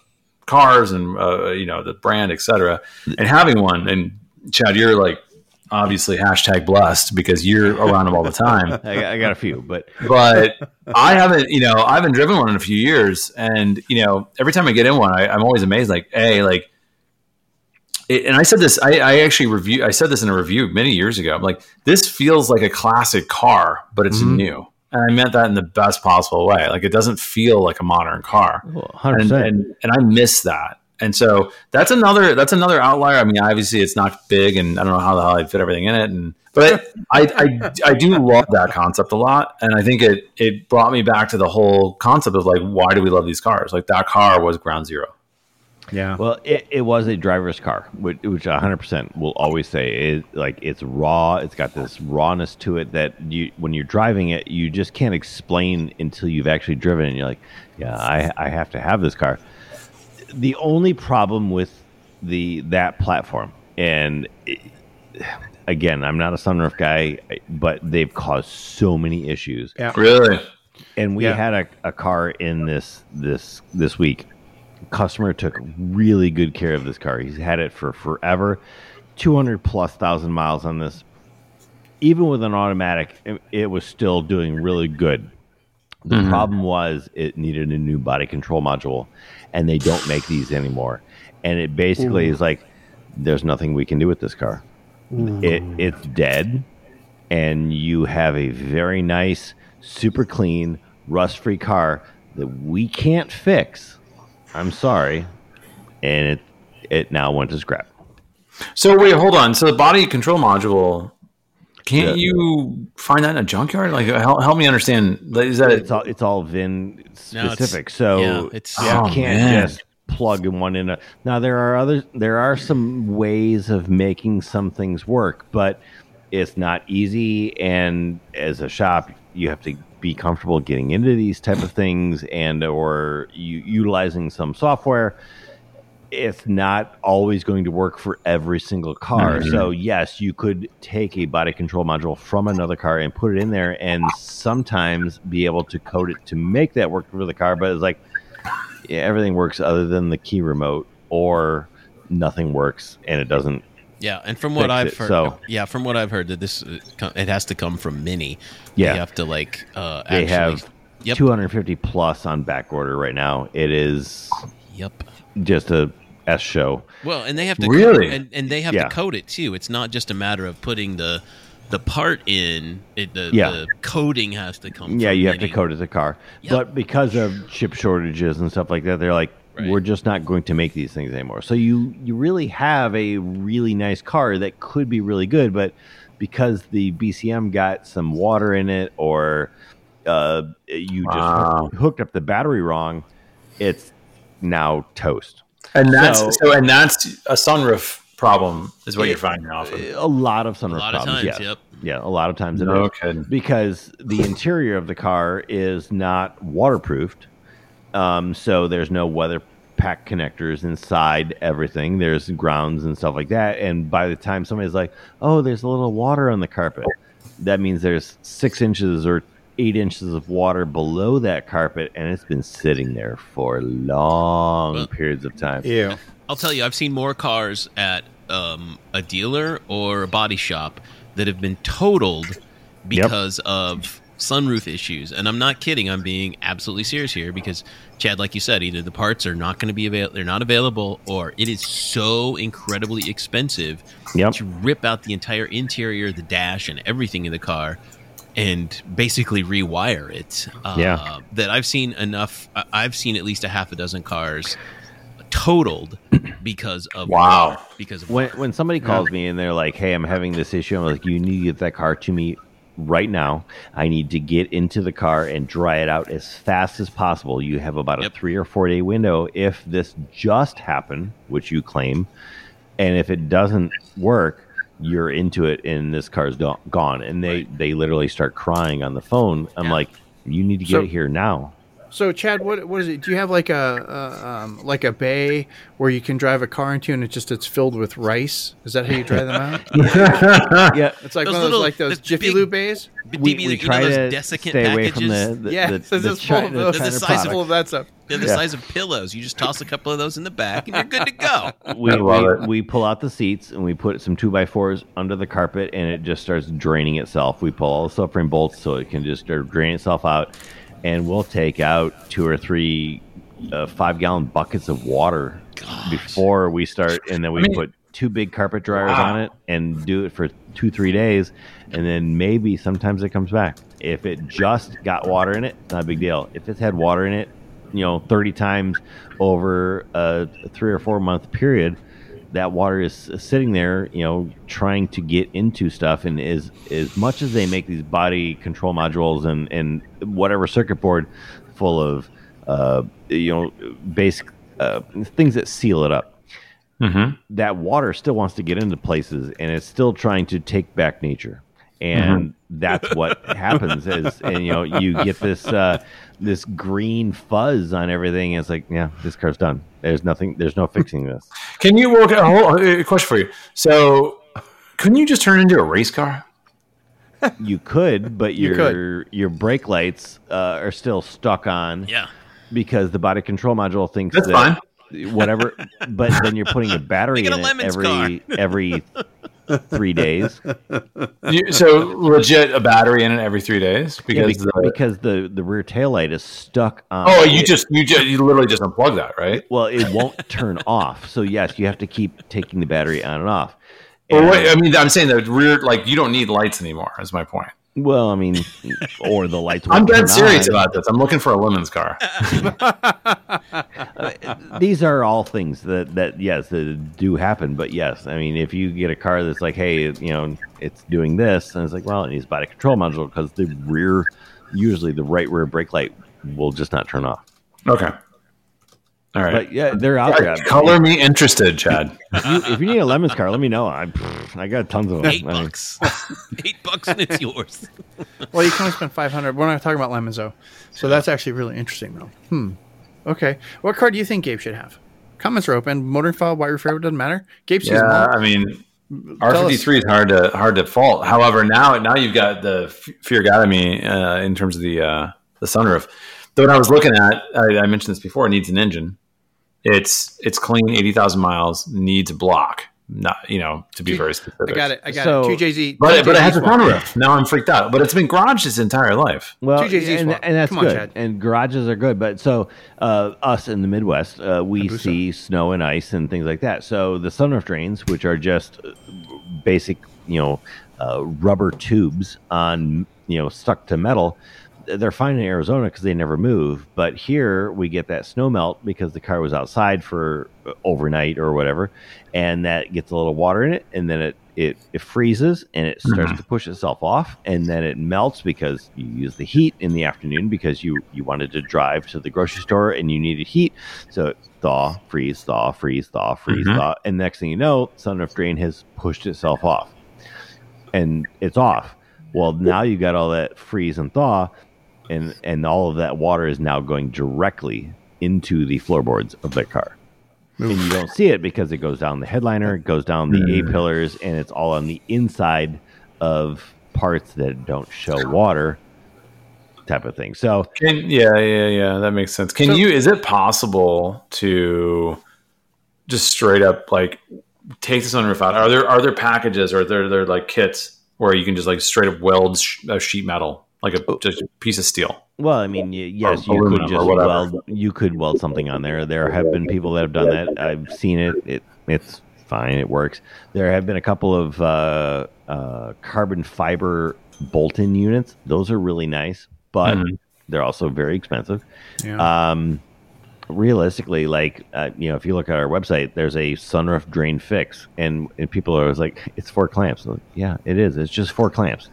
cars and uh, you know the brand etc and having one and chad you're like obviously hashtag blessed because you're around them all the time [LAUGHS] I, got- I got a few, but [LAUGHS] but i haven't you know i haven't driven one in a few years and you know every time i get in one I, i'm always amazed like hey like it, and I said this, I, I actually review, I said this in a review many years ago. I'm like, this feels like a classic car, but it's Mhm. new. And I meant that in the best possible way. Like, it doesn't feel like a modern car. 100. And, and, and I miss that. And so that's another, that's another outlier. I mean, obviously it's not big and I don't know how the hell I'd fit everything in it. And, but I, I, I do love that concept a lot. And I think it, it brought me back to the whole concept of like, why do we love these cars? Like that car was ground zero. Yeah. Well, it, it was a driver's car, which, which 100% will always say it like it's raw. It's got this rawness to it that you when you're driving it, you just can't explain until you've actually driven. it. And you're like, yeah, I, I have to have this car. The only problem with the that platform, and it, again, I'm not a sunroof guy, but they've caused so many issues yeah. Really? and we Yeah. had a, a car in this this this week customer took really good care of this car he's had it for forever 200 plus thousand miles on this even with an automatic it, it was still doing really good the Mhm. problem was it needed a new body control module and they don't make these anymore. And it basically mm. is like there's nothing we can do with this car. Mm. It it's dead and you have a very nice super clean rust free car that we can't fix. I'm sorry. And it it now went to scrap. So wait, hold on. So the body control module, can't Yeah. you find that in a junkyard? Like, help, help me understand. Is that it's all it's all vin No, it's- specific so yeah, it's- you Oh, can't man. just plug in one in a now there are other there are some ways of making some things work but it's not easy and as a shop you have to be comfortable getting into these type of things and or you utilizing some software it's not always going to work for every single car. Mhm. So yes, you could take a body control module from another car and put it in there and sometimes be able to code it to make that work for the car, but it's like yeah, everything works other than the key remote or nothing works and it doesn't Yeah, and from what I've it, heard, so- yeah, from what I've heard, that this uh, it has to come from Mini. Yeah. you have to like uh, they have Yep. 250 plus on back order right now. It is Yep. just a S show. Well, and they have to Really? and, and they have Yeah. to code it too. It's not just a matter of putting the the part in. It, the, Yeah. the coding has to come. Yeah, from you have to Mini. code as a car. Yep. But because of chip shortages and stuff like that, they're like, Right. we're just not going to make these things anymore. So you you really have a really nice car that could be really good, but because the BCM got some water in it or uh, you just Wow. hooked, hooked up the battery wrong, it's now toast. And that's so, So- and that's a sunroof problem is what Yeah. you're finding often. A lot of sunroof A lot of problems. times, yes. yep. Yeah, a lot of times it No is. because the interior of the car is not waterproofed. Um, so there's no weather pack connectors inside everything. There's grounds and stuff like that. And by the time somebody's like, "Oh, there's a little water on the carpet," that means there's six inches or eight inches of water below that carpet, and it's been sitting there for long Well- periods of time. Ew. I'll tell you, I've seen more cars at um, a dealer or a body shop that have been totaled because of sunroof issues. And I'm not kidding. I'm being absolutely serious here because Chad, like you said, either the parts are not going to be available, they're not available, or it is so incredibly expensive Yep. to rip out the entire interior, the dash, and everything in the car. And basically rewire it. Uh, Yeah. That I've seen enough. I've seen at least a half a dozen cars totaled [CLEARS THROAT] because of Wow. water, because of when water. when somebody calls me and they're like, "Hey, I'm having this issue," I'm like, "You need to get that car to me right now. I need to get into the car and dry it out as fast as possible. You have about Yep. a three or four day window if this just happened, which you claim, and if it doesn't work, you're into it and this car's gone. And they Right. they literally start crying on the phone. I'm Yeah. like, you need to get So- it here now. So, Chad, what what is it? Do you have like a, a um, like a bay where you can drive a car into, and it just it's filled with rice? Is that how you dry them out? [LAUGHS] Yeah, It's like Those one of those little- like those Jiffy big- Lube bays. But we, DB, we you know try those to desiccant stay away packages? from the, the, yeah, the, so the, it's full Chi- of the those. They're the size of- product. of [LAUGHS] that stuff. They're the Yeah. size of pillows. You just toss a couple of those in the back, and you're good to go. [LAUGHS] we, we, we pull out the seats and we put some two by fours under the carpet and it just starts draining itself. We pull all the subframe bolts so it can just start draining itself out, and we'll take out two or three uh, five gallon buckets of water before we start, and then we I mean- put two big carpet dryers Wow. on it and do it for two three days, and then maybe sometimes it comes back. If it just got water in it, not a big deal. If it's had water in it, you know, thirty times over a three or four month period, that water is sitting there, you know, trying to get into stuff. And as as much as they make these body control modules and and whatever circuit board full of, uh, you know, basic uh, things that seal it up, Mhm. that water still wants to get into places, and it's still trying to take back nature. And that's what happens is, and you know, you get this uh, this green fuzz on everything. It's like, yeah, this car's done. There's nothing. There's no fixing this. Can you walk Hold on, a question for you. So, couldn't you just turn into a race car? You could, but You your your brake lights uh, are still stuck on Yeah. because the body control module thinks That's that whatever. But then you're putting a [LAUGHS] battery in a it every every [LAUGHS] three days. You, so, legit a battery in it every three days Yeah, because the, because the the rear tail light is stuck on. oh, you it- just you just you literally just unplug that, right? well, it won't turn [LAUGHS] off. So yes, you have to keep taking the battery on and off. And- wait, I mean, I'm saying the rear like you don't need lights anymore. Is my point. Well, I mean, or the lights. I'm dead serious on. about this. I'm looking for a lemons car. [LAUGHS] Uh, These are all things that that yes that do happen. But yes, I mean, if you get a car that's like, hey, you know, it's doing this, and it's like, well, it needs body control module because the rear, usually the right rear brake light will just not turn off. Okay. All right. But yeah, they're out there. Color me interested, Chad. If you, if you need a lemons car, let me know. I I got tons of them. Eight I mean, bucks. [LAUGHS] Eight bucks and it's yours. [LAUGHS] Well, you can only spend five hundred. We're not talking about lemons though, so that's actually really interesting though. Hmm. Okay. What car do you think Gabe should have? Comments are open. Motoring file, White Roof Radio doesn't matter. Gabe sees Yeah. I mean, Tell R us. fifty three is hard to hard to fault. However, now now you've got the fear Fear Academy uh, in terms of the uh, the sunroof. Though when I was looking at, I, I mentioned this before, it needs an engine. It's it's clean, eighty thousand miles, needs a block. Not you know to be very specific. I got it. I got So- it. Two JZ. But two but it has a JZ swap. sunroof. Now I'm freaked out. But it's been garaged its entire life. Well, Two JZ and, and that's Come on, good. Chad. And garages are good, but so uh, us in the Midwest, uh, we Hayabusa. see snow and ice and things like that. So the sunroof drains, which are just uh, basic, you know, uh, rubber tubes on, you know, stuck to metal. They're fine in Arizona because they never move. But here we get that snow melt because the car was outside for uh, overnight or whatever, and that gets a little water in it, and then it it, it freezes and it starts Mhm. to push itself off, and then it melts because you use the heat in the afternoon because you you wanted to drive to the grocery store and you needed heat. So thaw, freeze, thaw, freeze, thaw, freeze, Mhm. thaw, and next thing you know, sunroof drain has pushed itself off, and it's off. Well, now you got all that freeze and thaw, and and all of that water is now going directly into the floorboards of the car. And you don't see it because it goes down the headliner, it goes down the A pillars, and it's all on the inside of parts that don't show water, type of thing. So Can yeah, yeah, yeah. That makes sense. Can So- you? Is it possible to just straight up like take this on the sunroof out? Are there are there packages or are there there like kits where you can just like straight up weld sh- a sheet metal like a just a piece of steel? Well, I mean, y- yes, you could just weld. You could weld something on there. There have been people that have done that. I've seen it. It it's fine. It works. There have been a couple of uh, uh, carbon fiber bolt-in units. Those are really nice, but Mhm. they're also very expensive. Yeah. Um, realistically, like uh, you know, if you look at our website, there's a sunroof drain fix, and, and people are always like, "It's four clamps." Like, yeah, it is. It's just four clamps.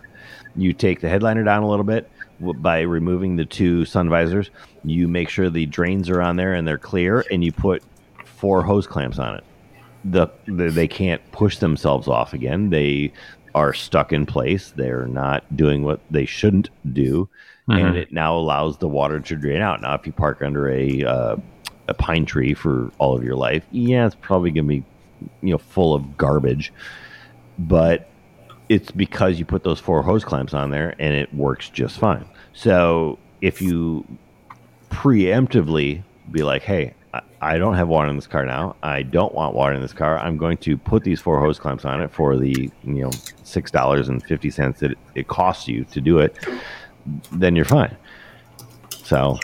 You take the headliner down a little bit by removing the two sun visors. You make sure the drains are on there and they're clear, and you put four hose clamps on it. The, the they can't push themselves off again. They are stuck in place. They're not doing what they shouldn't do, and it now allows the water to drain out. Now, if you park under a uh, a pine tree for all of your life, yeah, it's probably going to be you know full of garbage, but it's because you put those four hose clamps on there and it works just fine. So if you preemptively be like, hey, I- I don't have water in this car now. I don't want water in this car. I'm going to put these four hose clamps on it for the you know six dollars and fifty cents that it, it costs you to do it. Then you're fine. So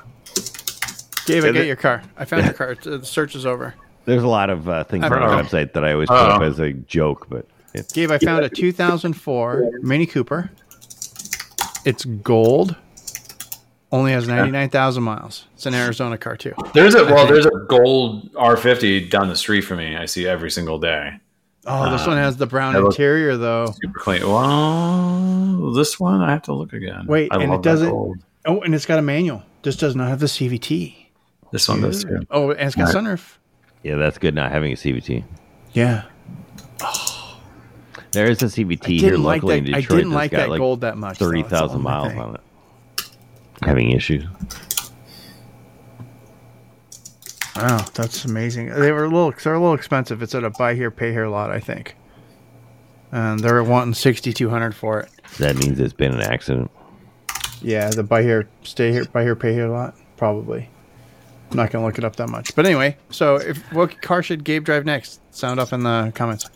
Dave, I And get it- your car. I found your [LAUGHS] car. The search is over. there's a lot of uh, things on the Uh-oh. website that I always put up Uh-oh. as a joke, but it's Gabe, I found a 2004 Mini Cooper. It's gold. Only has 99,000 miles. It's an Arizona car too. There's a well, there's a gold R50 down the street from me. I see every single day. Oh, this one has the brown interior though. Super clean. Well, this one I have to look again. Wait, I and it doesn't. Oh, and it's got a manual. This does not have the CVT. This one does too. Oh, and it's got Right. sunroof. yeah, that's good not having a CVT. Yeah, There is a CVT here didn't like that. in I didn't like that like gold that much. thirty thousand miles on it. Having issues. Wow, that's amazing. They were a little. They're a little expensive. It's at a buy here, pay here lot, I think. And they're wanting sixty two hundred for it. That means it's been an accident. Yeah, the buy here, stay here, buy here, pay here lot, probably. I'm not gonna look it up that much, but anyway. So, if what car should Gabe drive next? Sound up in the comments.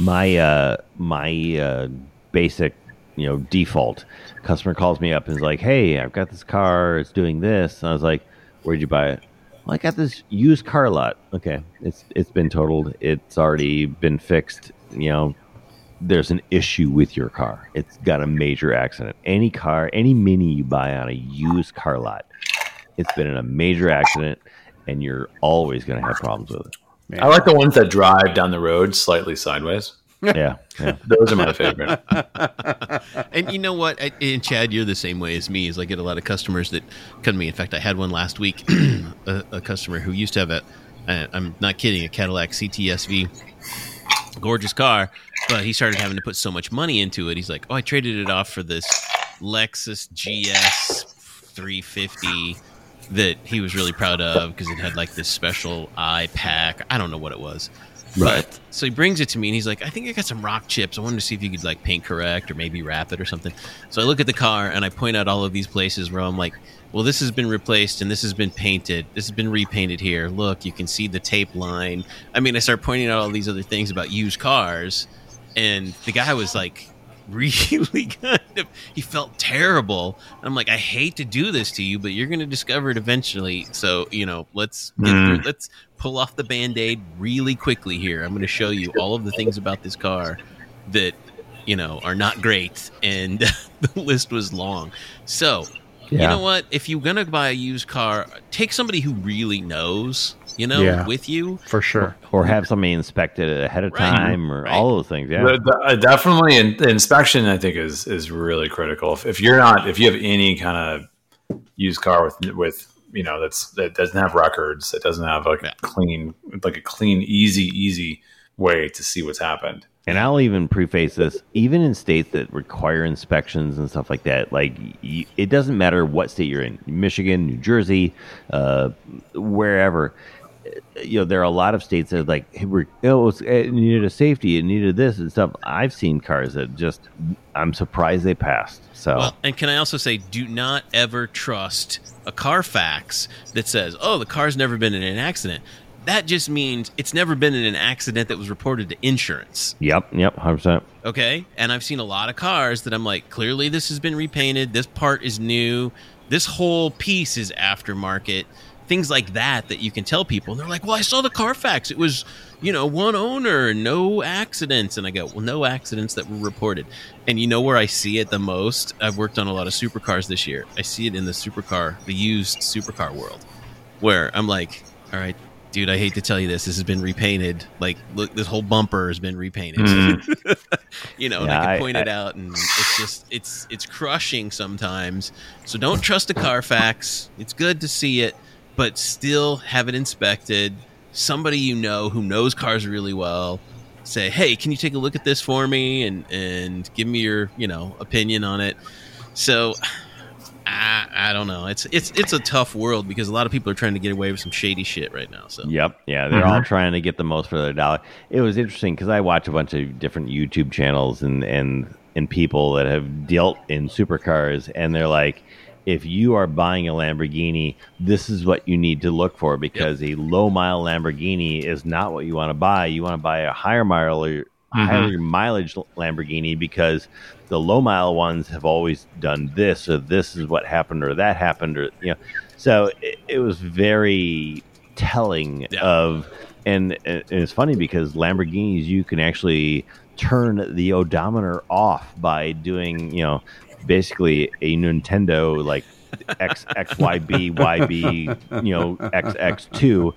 My uh my uh basic, you know, default customer calls me up and is like, "Hey, I've got this car. It's doing this." And I was like, "Where'd you buy it?" Well, I got this used car lot. Okay, it's it's been totaled. It's already been fixed. You know, there's an issue with your car. It's got a major accident. Any car, any mini you buy on a used car lot, it's been in a major accident, and you're always going to have problems with it. I like the ones that drive down the road slightly sideways. Yeah, yeah. [LAUGHS] Those are my favorite. [LAUGHS] And you know what? I, and Chad, you're the same way as me. Is I get a lot of customers that come to me. In fact, I had one last week. [CLEARS THROAT] a, a customer who used to have a, uh, I'm not kidding, a Cadillac CTSV, gorgeous car, but he started having to put so much money into it. He's like, oh, I traded it off for this Lexus GS 350 that he was really proud of because it had like this special eye pack. I don't know what it was. Right. But so he brings it to me and he's like, I think I got some rock chips. I wanted to see if you could like paint correct or maybe wrap it or something. So I look at the car and I point out all of these places where I'm like, well, this has been replaced and this has been painted. This has been repainted here. Look, you can see the tape line. I mean, I start pointing out all these other things about used cars. And the guy was like, [LAUGHS] really kind of he felt terrible. I'm like i hate to do this to you but you're going to discover it eventually. So you know let's get Mm. through, let's pull off the band-aid really quickly here. I'm going to show you all of the things about this car that you know are not great and [LAUGHS] the list was long. So you know what? If you're going to buy a used car take somebody who really knows you know Yeah. with you for sure. or have somebody inspect it ahead of Right. time or Right. all those things yeah The- the- uh, definitely, in, the inspection I think is is really critical. If, if you're not, if you have any kind of used car with with you know that's that doesn't have records, it doesn't have like Yeah. a clean, like a clean, easy, easy way to see what's happened. and i'll even preface this even in states that require inspections and stuff like that like y- it doesn't matter what state you're in michigan new jersey uh, wherever you know there are a lot of states that are like hey, we're, oh, it's, eh, it needed a safety it needed this and stuff i've seen cars that just i'm surprised they passed so Well, and can I also say, do not ever trust a Carfax that says, "Oh, the car's never been in an accident." That just means it's never been in an accident that was reported to insurance. yep yep 100% Okay, and I've seen a lot of cars that I'm like, clearly this has been repainted. This part is new. This whole piece is aftermarket. Things like that that you can tell people. And they're like, "Well, I saw the Carfax. It was, you know, one owner, no accidents." And I go, "Well, no accidents that were reported." And you know where I see it the most? I've worked on a lot of supercars this year. I see it in the supercar, the used supercar world, where I'm like, "All right, dude, I hate to tell you this. This has been repainted. Like, look, this whole bumper has been repainted. Mhm. [LAUGHS] you know, and I can I- point I- it out, and it's just it's it's crushing sometimes. So don't trust a Carfax. It's good to see it, but still have it inspected. Somebody you know who knows cars really well. Say, hey, can you take a look at this for me and and give me your you know opinion on it. So. I, I don't know. It's it's it's a tough world because a lot of people are trying to get away with some shady shit right now. So Yep. Yeah, they're all mm-hmm. trying to get the most for their dollar. It was interesting because I watch a bunch of different YouTube channels and and and people that have dealt in supercars, and they're like, if you are buying a Lamborghini, this is what you need to look for because a low mile Lamborghini is not what you want to buy. You want to buy a higher mile mm-hmm. higher mileage Lamborghini because the low mile ones have always done this or this is what happened or that happened or you know so it, it was very telling Yeah. of and, and it's funny because lamborghinis you can actually turn the odometer off by doing you know basically a nintendo like x x y b y b you know x x 2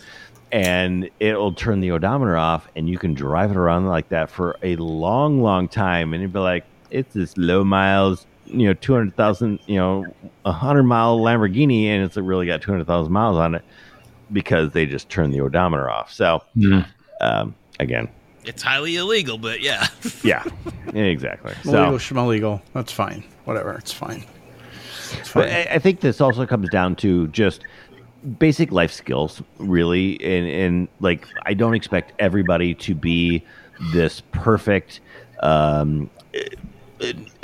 and it'll turn the odometer off and you can drive it around like that for a long long time and you'd be like it's this low miles you know 200,000 you know a 100 mile Lamborghini and it's really got 200,000 miles on it because they just turned the odometer off so Mhm. um, again it's highly illegal, but yeah. [LAUGHS] yeah exactly Illegal, so schmillegal. That's fine. Whatever. It's fine. It's fine. I, I think this also comes down to just basic life skills, really. And, and like, I don't expect everybody to be this perfect um,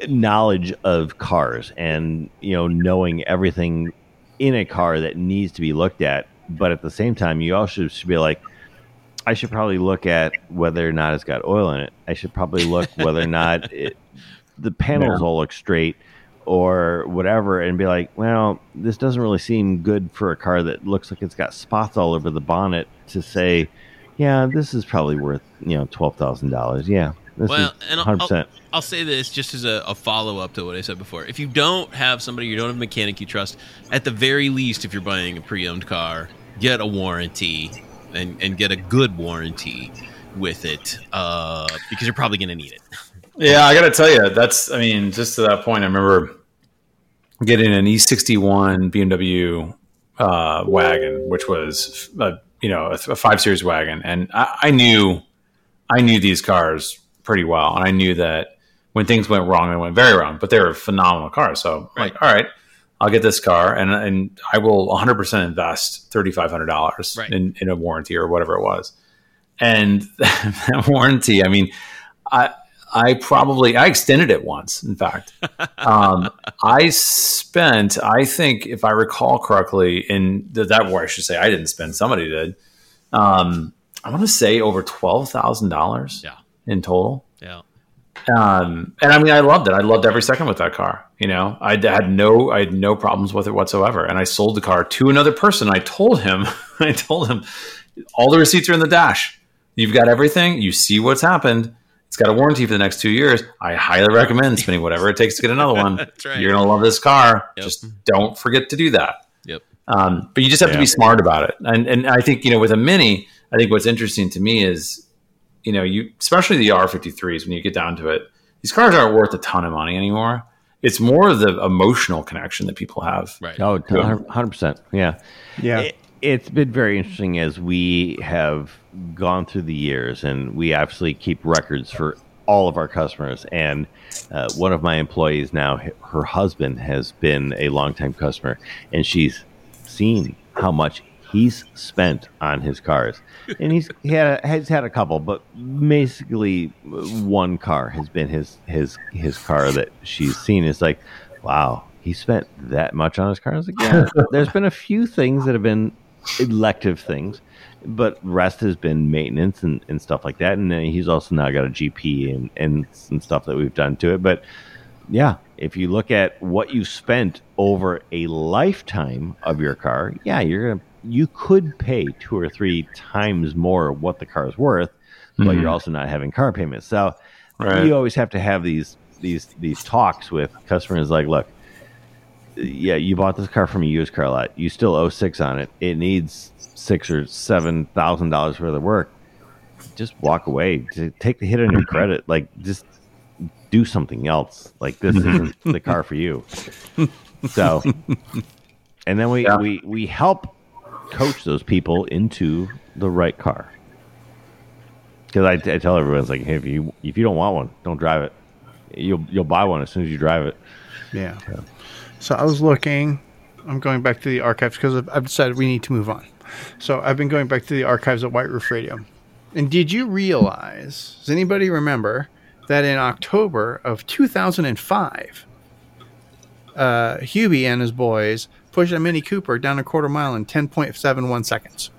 knowledge of cars and, you know, knowing everything in a car that needs to be looked at. But at the same time, you also should be like, I should probably look at whether or not it's got oil in it. I should probably look whether or not [LAUGHS] it, the panels Yeah. all look straight or whatever and be like, well, this doesn't really seem good for a car that looks like it's got spots all over the bonnet to say, yeah, this is probably worth, you know, $12,000. Yeah. This Well, and I'll- 100%. I'll say this just as a, a follow up to what I said before. If you don't have somebody, you don't have a mechanic you trust, at the very least, if you're buying a pre owned car, get a warranty and, and get a good warranty with it uh, because you're probably going to need it. [LAUGHS] Yeah, I got to tell you, that's, I mean, just to that point, I remember getting an E61 BMW uh, wagon, which was, a, you know, a, a five series wagon. And I, I knew, I knew these cars pretty well. And I knew that when things went wrong, they went very wrong, but they were phenomenal cars. So I'm like, all right, I'll get this car and, and I will 100% invest $3,500 Right. in, in a warranty or whatever it was. And [LAUGHS] that warranty, I mean, I, I probably I extended it once. In fact, [LAUGHS] um, I spent I think if I recall correctly in the, that war I should say I didn't spend somebody did. Um, I want to say over twelve thousand dollars Yeah. in total. Yeah. Um, and I mean, I loved it. I loved every second with that car. You know, I had no, I had no problems with it whatsoever. And I sold the car to another person. I told him, [LAUGHS] I told him, all the receipts are in the dash. You've got everything. You see what's happened. It's got a warranty for the next two years. I highly recommend spending whatever it takes to get another one. [LAUGHS] That's right. You're gonna love this car. Yep. Just don't forget to do that. Yep. Um, but you just have to be smart about it. And and I think you know with a mini, I think what's interesting to me is, you know, you especially the R53s when you get down to it, these cars aren't worth a ton of money anymore. It's more of the emotional connection that people have. Right. Oh, 100%. Yeah. Yeah. It, it's been very interesting as we have gone through the years, and we obviously keep records for all of our customers. And uh, one of my employees now, her husband has been a longtime customer, and she's seen how much he's spent on his cars. And he's he had a, has had a couple, but basically uh, one car has been his his his car that she's seen. It's like, wow, he spent that much on his cars I was like, yeah. [LAUGHS] There's been a few things that have been elective things, but rest has been maintenance and, and stuff like that. And he's also now got a GP and, and some stuff that we've done to it. But yeah, if you look at what you spent over a lifetime of your car, yeah, you're gonna you could pay two or three times more what the car is worth, but Mhm. you're also not having car payments. So Right. you always have to have these these these talks with customers like, look, yeah, you bought this car from a used car lot. You still owe six on it. It needs six or seven thousand dollars worth of work. Just walk away. Take the hit on your credit. Like just do something else. Like this isn't the car for you. So, and then we Yeah. we we help coach those people into the right car. Because I, I tell everyone, it's like, hey, if you if you don't want one, don't drive it. You'll you'll buy one as soon as you drive it. Yeah. So I was looking. I'm going back to the archives because I've, I've decided we need to move on. So I've been going back to the archives at White Roof Radio. And did you realize? Does anybody remember that in October of 2005, uh, Hubie and his boys pushed a Mini Cooper down a quarter mile in 10.71 seconds?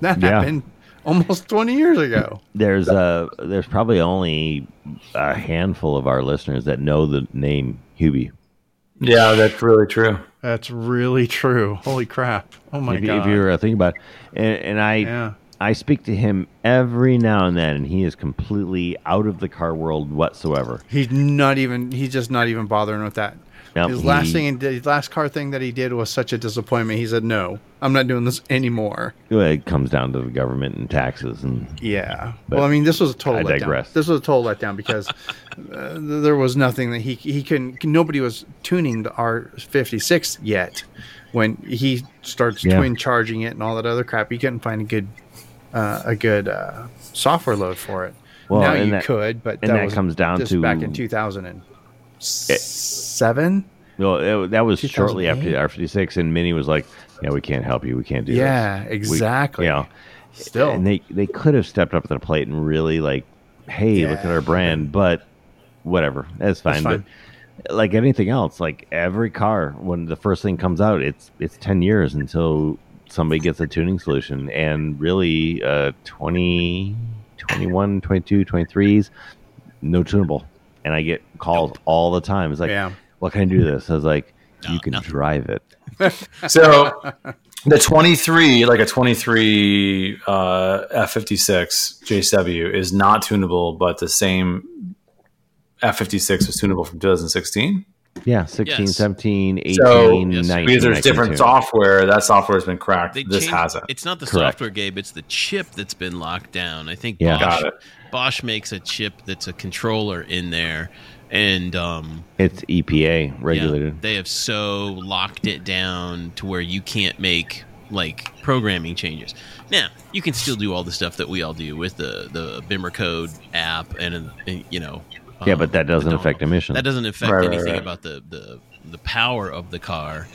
That Yeah. happened almost 20 years ago. [LAUGHS] There's uh there's probably only a handful of our listeners that know the name Hubie. Yeah, that's really true. That's really true. Holy crap! Oh my if, god! if you're uh, thinking about it. And, and I Yeah. I speak to him every now and then, and he is completely out of the car world whatsoever. He's not even. He's just not even bothering with that. Nope, his last he- thing, his last car thing that he did was such a disappointment. He said, "No, I'm not doing this anymore." It comes down to the government and taxes, and Yeah. Well, I mean, this was a total I letdown. digress. This was a total letdown because [LAUGHS] uh, there was nothing that he he couldn't. Nobody was tuning the R56 yet. When he starts Yeah. twin charging it and all that other crap, he couldn't find a good uh, a good uh, software load for it. Well, now you that- could, but and that, that was comes down to- back in 2007. well, it, that was shortly after the R56, and Mini was like, "Yeah, we can't help you. We can't do that. Yeah, this." We- exactly. you know, Still, and they they could have stepped up to the plate and really like, hey, look at our brand, but whatever, that's fine. fine. But like anything else, like every car, when the first thing comes out, it's it's ten years until somebody gets a tuning solution, and really, uh, 20, 21, 22, 23s, no tunable, and I get calls all the time. It's like, Yeah. what can I do this? I was like, No, you can nothing. drive it. [LAUGHS] So the 23, like a 23 uh, F56 JW is not tunable, but the same F56 was tunable from 2016. Yeah, 16, Yes. 17, 18, So, Yes. 19. Because there's can different tune. software. That software has been cracked. They this changed- hasn't. It's not the Correct. software, Gabe. It's the chip that's been locked down. I think Yeah. Bosch, Got it. Bosch makes a chip that's a controller in there, and um, It's EPA yeah, regulated. they have so locked it down to where you can't make like programming changes. Now you can still do all the stuff that we all do with the the BimmerCode app, and, uh, you know. Yeah, um, but that doesn't affect emissions. That doesn't affect Right, right, anything right. about the, the the power of the car.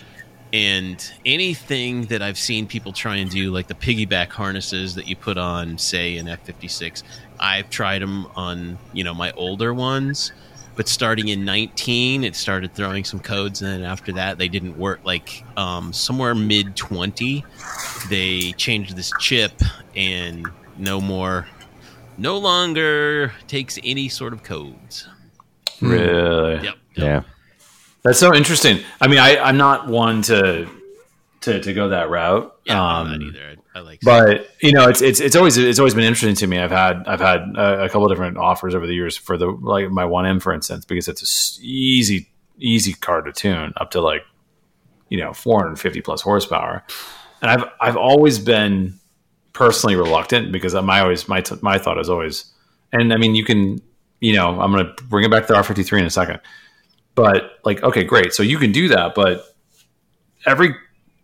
And anything that I've seen people try and do, like the piggyback harnesses that you put on, say, an F fifty six, I've tried them on, you know, my older ones. But starting in nineteen, it started throwing some codes, and then after that, they didn't work. Like um, somewhere mid twenty, they changed this chip, and no more, no longer takes any sort of codes. really? Yep. yep. yeah. That's so interesting. I mean, I, I'm not one to to to go that route. Yeah, Um, I'm not either. I, I like, but you know, it's it's it's always it's always been interesting to me. I've had I've had a, a couple of different offers over the years for the like my one M for instance, because it's a s- easy easy car to tune up to like you know 450 plus horsepower, and I've I've always been personally reluctant because my always my my thought is always, and I mean you can you know I'm gonna bring it back to the R53 in a second, but like okay great, so you can do that, but every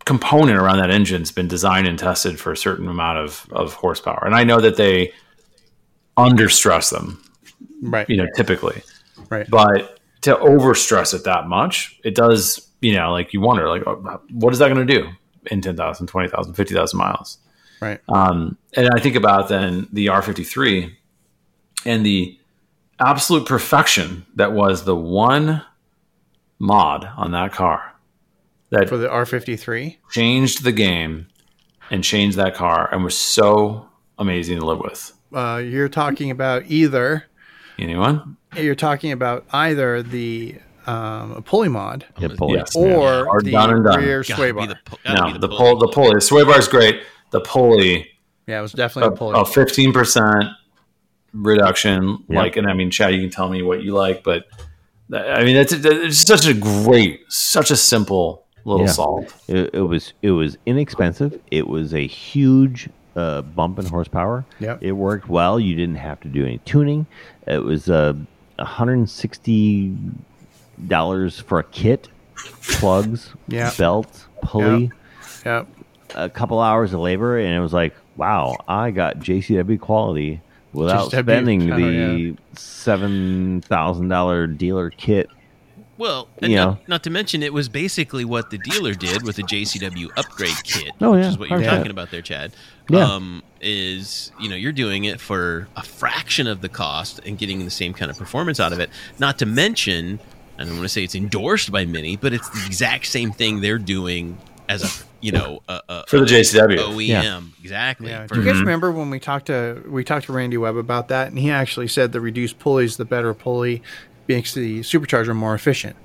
component around that engine's been designed and tested for a certain amount of, of horsepower. And I know that they understress them, right, you know, typically. right. But to overstress it that much, it does, you know, like you wonder, like, oh, what is that going to do in 10,000, 20,000, 50,000 miles? Right. Um, and I think about then the R53 and the absolute perfection that was the one mod on that car that For the R53. changed the game and changed that car and was so amazing to live with. Uh, you're talking about either Anyone? you're talking about either the um, pulley mod Yeah, pulley. Yes. or Or the done and done. rear sway bar. the pu- No, be the pulley. pull, the pulley. The sway bar is great. The pulley, yeah, it was definitely a pulley. a fifteen percent reduction. Yeah. Like, and I mean, Chad, you can tell me what you like, but I mean, it's, it's such a great, such a simple little Yeah. solve. It, it was it was inexpensive. It was a huge uh, bump in horsepower. Yep. It worked well. You didn't have to do any tuning. It was uh, 160 dollars for a kit, plugs, Yeah. belts, pulley, Yep. A couple hours of labor, and it was like, wow, I got JCW quality without JCW, spending the yeah. seven thousand dollar dealer kit. Well, and You not, know. not to mention, it was basically what the dealer did with the JCW upgrade kit, Oh, which yeah, is what you're 100%. talking about there, Chad. Yeah. Um, is you know you're doing it for a fraction of the cost and getting the same kind of performance out of it. Not to mention, I don't want to say it's endorsed by MINI, but it's the exact same thing they're doing as a you know a, a, For the JCW. OEM Yeah. exactly. Yeah. For- Do you guys remember when we talked to we talked to Randy Webb about that, and he actually said the reduced pulley is the better pulley, makes the supercharger more efficient.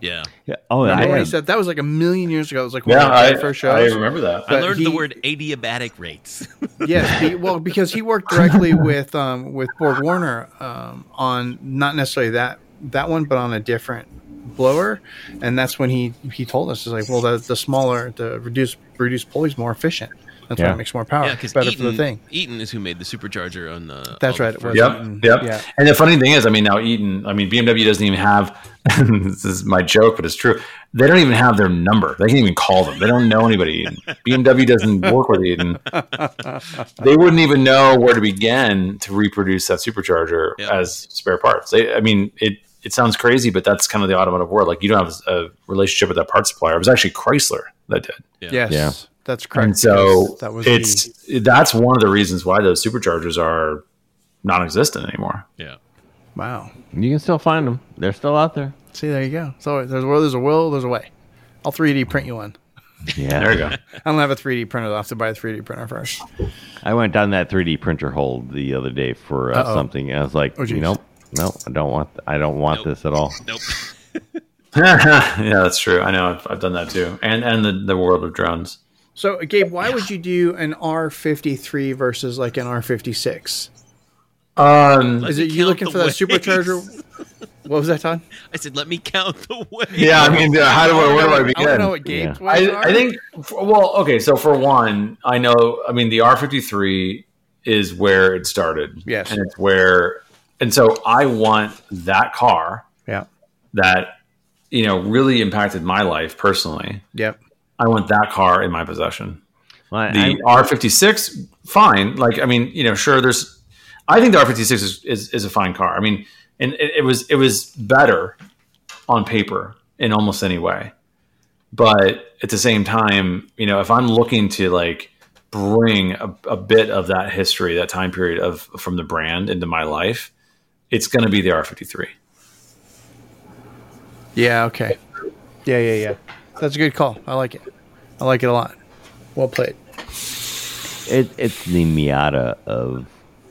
yeah. Yeah. Oh, Remember I he said that was like a million years ago. It was like one Yeah, of I, the first I remember that. I But learned the word adiabatic rates. [LAUGHS] yes, he, well, because he worked directly with um, with BorgWarner um, on not necessarily that that one, but on a different blower, and that's when he he told us is like, well, the the smaller the reduced reduced pulley is more efficient. That's why it makes more power. yeah, because better Eaton, for the thing. Eaton is who made the supercharger on the. That's right. the it was first- Yep, Eaton. yep. Yeah. And the funny thing is, I mean, now Eaton, I mean, BMW doesn't even have. [LAUGHS] this is my joke, but it's true. They don't even have their number. They can't even call them. They don't know anybody. Eaton. [LAUGHS] BMW doesn't work with Eaton. they wouldn't even know where to begin to reproduce that supercharger Yeah. as spare parts. They, I mean, it it sounds crazy, but that's kind of the automotive world. Like you don't have a relationship with that part supplier. It was actually Chrysler that did. Yeah. Yes, Yeah. that's correct. And so because that was it's the, that's one of the reasons why those superchargers are non-existent anymore. Yeah. wow. you can still find them. They're still out there. See, there you go. So there's where there's a will, there's a way. I'll 3D print you one. Yeah. There you go. I don't have a 3D printer. I'll have to buy a 3D printer first. I went down that 3D printer hole the other day for uh, something. And I was like, Oh, geez. nope, nope, I don't want, I don't want Nope. this at all. [LAUGHS] Nope. [LAUGHS] yeah, that's true. I know. I've, I've done that too. And and the, the world of drones. So, Gabe, why would you do an R53 versus like an R56? Um, Is it you looking the for that supercharger? What was that, Todd? I said, let me count the way. yeah, I mean, how do I, where do I begin? I want to begin? know what Gabe's Yeah. ways I, are. I think, well, okay, so for one, I know, I mean, the R53 is where it started. Yes. And it's where, and so I want that car Yeah. that, you know, really impacted my life personally. Yep. I want that car in my possession. Well, The R56, fine. Like, I mean, you know, sure, there's, I think the R56 is, is, is a fine car. I mean, and it, it was, it was better on paper in almost any way. But at the same time, you know, if I'm looking to like bring a, a bit of that history, that time period of from the brand into my life, it's going to be the R53. Yeah. Okay. Yeah. Yeah. Yeah. That's a good call. I like it. I like it a lot. Well played. it, it's the Miata of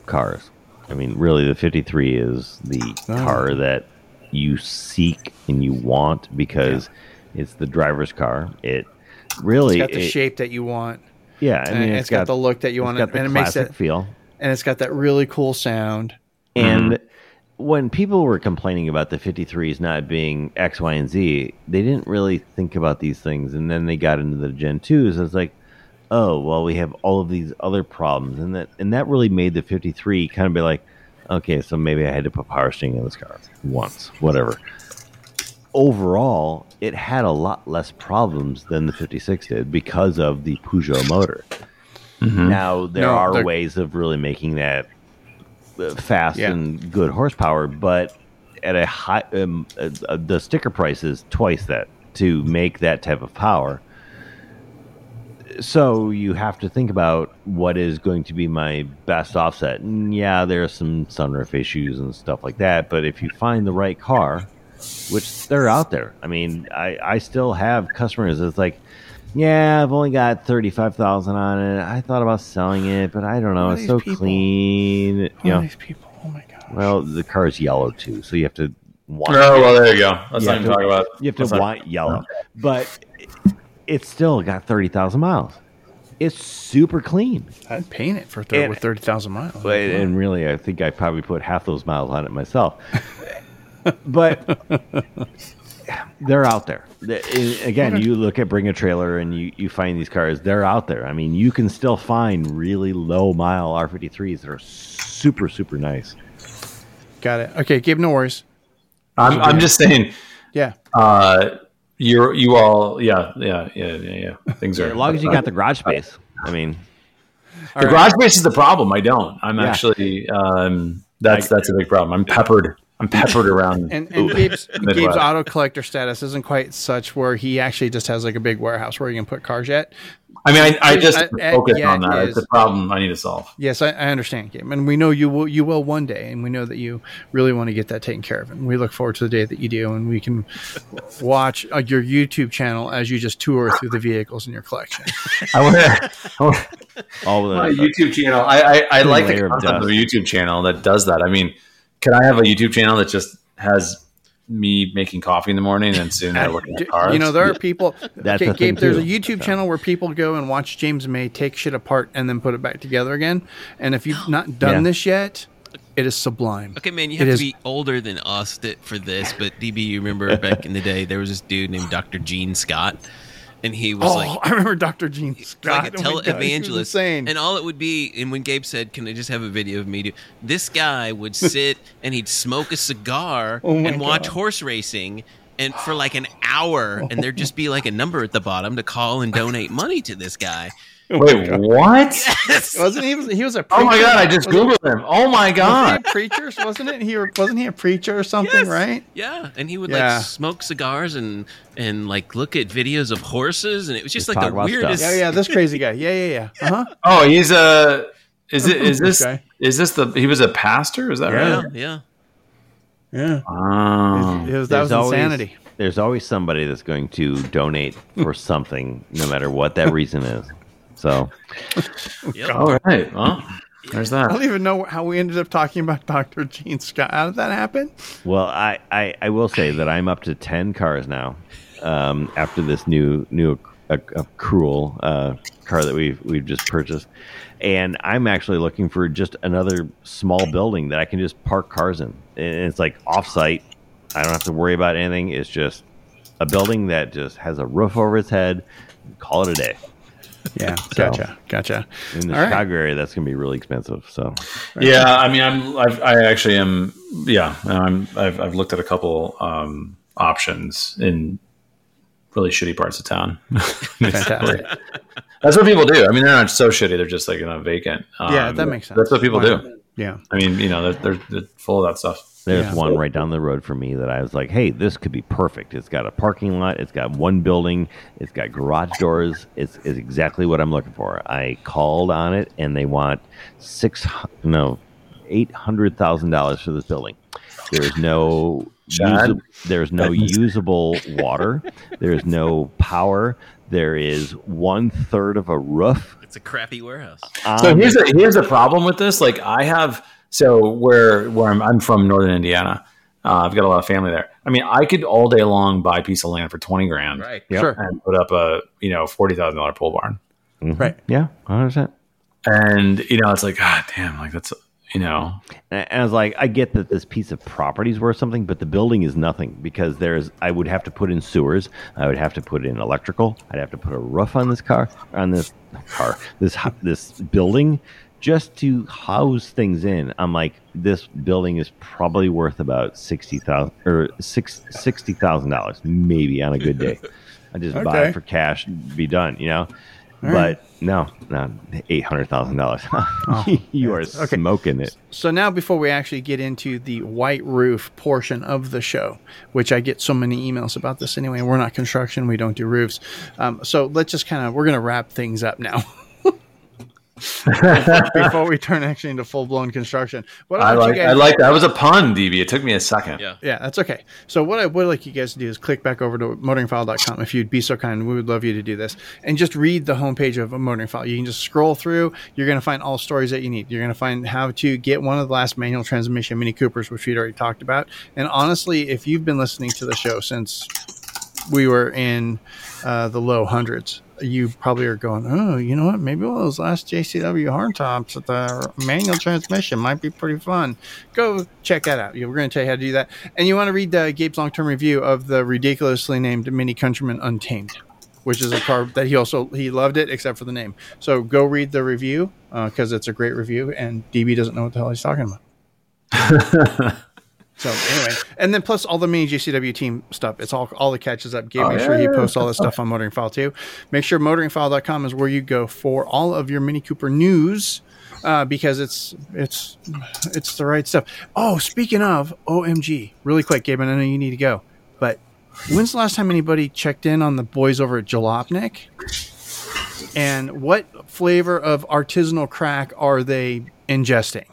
cars. I mean, really, the 53 is the Oh. car that you seek and you want because it's the driver's car. It really, It's got the it- shape that you want, yeah. I and mean, it's got, the look that you it's want, got the and it makes classic it, feel. and it's got that really cool sound. And mm-hmm. When people were complaining about the 53s not being X, Y, and Z, they didn't really think about these things. And then they got into the Gen 2s. It's like, oh, well, we have all of these other problems. And that, and that really made the 53 kind of be like, okay, so maybe I had to put power steering in this car once, whatever. Overall, it had a lot less problems than the 56 did because of the Peugeot motor. Mm-hmm. Now, there No, are ways of really making that fast Yeah. and good horsepower, but at a high, um, uh, uh, the sticker price is twice that to make that type of power. So you have to think about what is going to be my best offset. And yeah, there are some sunroof issues and stuff like that, but if you find the right car, which they're out there. I mean, I, I still have customers that's like, yeah, I've only got thirty five thousand on it. I thought about selling it, but I don't know. It's these so people? clean. You All know, these people. Oh my god. well, the car is yellow too, so you have to want. Oh, well, there you go. Let's Yeah, not even to- talk about You have to let's not- yellow, but it's still got thirty thousand miles. It's super clean, I'd paint it for thir- And- with thirty thousand miles. but and really, I think I probably put half those miles on it myself. [LAUGHS] but they're out there. The- i- Again, you look at Bring a Trailer and you, you find these cars, they're out there. I mean, you can still find really low mile R53s that are super, super nice. Got it. Okay, Gabe, no worries. I'm, I'm just saying, Yeah. uh, you're you all, yeah, yeah, yeah, yeah, yeah. Things are As long as you got the garage [LAUGHS] space. I mean, the right. garage space is the problem. I don't. I'm Yeah. actually um, that's that's a big problem. I'm peppered. I'm peppered around. [LAUGHS] And, and Gabe's, [LAUGHS] Gabe's auto collector status isn't quite such where he actually just has like a big warehouse where he can put cars at. I mean, I, I just I- I- focus yeah, on that. it It's a problem I need to solve. Yes, I, I understand, Gabe, and we know you will. You will one day, and we know that you really want to get that taken care of. And we look forward to the day that you do, and we can [LAUGHS] watch uh, your YouTube channel as you just tour through the vehicles in your collection. I want to. all the my YouTube channel. I I, I like the layer of of, a YouTube channel that does that. I mean, can I have a YouTube channel that just has me making coffee in the morning and soon I look at [LAUGHS] cars? You know, there are people. [LAUGHS] That's okay, thing, Gabe, there's a. YouTube So. channel where people go and watch James May take shit apart and then put it back together again. And if you've not done Yeah. this yet, it is sublime. Okay, man, you It have to is- be older than us that, for this. But DB, you remember [LAUGHS] back in the day, there was this dude named Dr. Gene Scott, and he was Oh, like [LAUGHS] I remember Dr. Gene Scott. like a Oh God, televangelist. insane. and all it would be, and when Gabe said, "Can I just have a video of me?" Do this guy would [LAUGHS] sit and he'd smoke a cigar Oh and watch God. horse racing. And for like an hour, and there'd just be like a number at the bottom to call and donate money to this guy. [LAUGHS] Wait, what? wasn't he? Was, he was a. Oh my god! I just Was he- googled him. Oh my Wasn't god! he a preacher? Wasn't it? He wasn't he a preacher or something, Yes. right? Yeah, and he would Yeah. like smoke cigars and and like look at videos of horses, and it was just Just like the weirdest. stuff. Yeah, yeah. This crazy guy. Yeah, yeah, yeah. Uh huh. [LAUGHS] Oh, he's a. Is it? Is [LAUGHS] This this? guy. Is this the? He was a pastor. Is that yeah, right? yeah. Yeah. Oh. It was, that was always- insanity. There's always somebody that's going to donate for something, no matter what that reason is. So, Yep. All right. Well, there's I don't even know how we ended up talking about Dr. Gene Scott. How did that happen? well, I, I, I will say that I'm up to 10 cars now um, after this new new uh, uh, cruel uh, car that we've, we've just purchased. And I'm actually looking for just another small building that I can just park cars in. And it's like offsite. I don't have to worry about anything. It's just a building that just has a roof over its head. Call it a day. Yeah, [LAUGHS] So- gotcha, gotcha. In the All right. Chicago area, that's going to be really expensive. So, Yeah, I mean, I'm. I've, I actually am. Yeah, I'm. I've, I've looked at a couple um, options in really shitty parts of town. [LAUGHS] [LAUGHS] That's what people do. I mean, they're not so shitty. They're just like you know vacant. Um, Yeah, that makes sense. That's what people Why not? do. Yeah. I mean, you know, they're, they're, they're full of that stuff. There's Yeah. one right down the road for me that I was like, hey, this could be perfect. It's got a parking lot, it's got one building, it's got garage doors. It's, it's exactly what I'm looking for. I called on it and they want six, no, eight hundred thousand dollars for this building. There's no Chad? usa- there's no usable water. There's no power. There is one third of a roof. It's a crappy warehouse. So here's a here's a problem with this. Like I have so where where I'm, I'm from Northern Indiana. Uh, I've got a lot of family there. I mean, I could all day long buy a piece of land for twenty grand Right. Yep. Sure. and put up a you know forty thousand dollar pole barn. Mhm. Right. Yeah, 100%. And you know, it's like God damn, like that's you know, And I was like, I get that this piece of property is worth something, but the building is nothing because there's. I would have to put in sewers. I would have to put in electrical. I'd have to put a roof on this car, on this car, this this building, just to house things in. I'm like, this building is probably worth about sixty thousand or six sixty thousand dollars, maybe on a good day. I just [LAUGHS] buy it for cash, be done, you know. All but right. no, no, eight hundred thousand dollars. [LAUGHS] [LAUGHS] you are Okay. smoking it. So now, before we actually get into the white roof portion of the show, which I get so many emails about this anyway, we're not construction, we don't do roofs. Um, so let's just kind of we're going to wrap things up now. [LAUGHS] before we turn actually into full blown construction, what I I like guys I like that was a pun, DB. It took me a second. Yeah. Yeah, that's okay. So what I would like you guys to do is click back over to motoringfile.com if you'd be so kind. We would love you to do this and just read the homepage of a MotoringFile. You can just scroll through. You're going to find all stories that you need. You're going to find how to get one of the last manual transmission Mini Coopers, which we'd already talked about. And honestly, if you've been listening to the show since we were in uh, the low hundreds, you probably are going, oh, you know what? Maybe one of those last JCW hardtops with the manual transmission might be pretty fun. Go check that out. We're going to tell you how to do that. And you want to read uh, Gabe's long term review of the ridiculously named Mini Countryman Untamed, which is a car that he also he loved it except for the name. So go read the review because it's a great review, and DB doesn't know what the hell he's talking about. [LAUGHS] So anyway, and then plus all the mini JCW team stuff. It's all all the catches up. Gabe, Oh, make yeah, sure he yeah, posts all yeah. this stuff on MotoringFile too. Make sure motoringfile.com is where you go for all of your Mini Cooper news. Uh, because it's it's it's the right stuff. Oh, speaking of OMG, really quick, Gabe, and I know you need to go, but when's the last time anybody checked in on the boys over at Jalopnik? And what flavor of artisanal crack are they ingesting?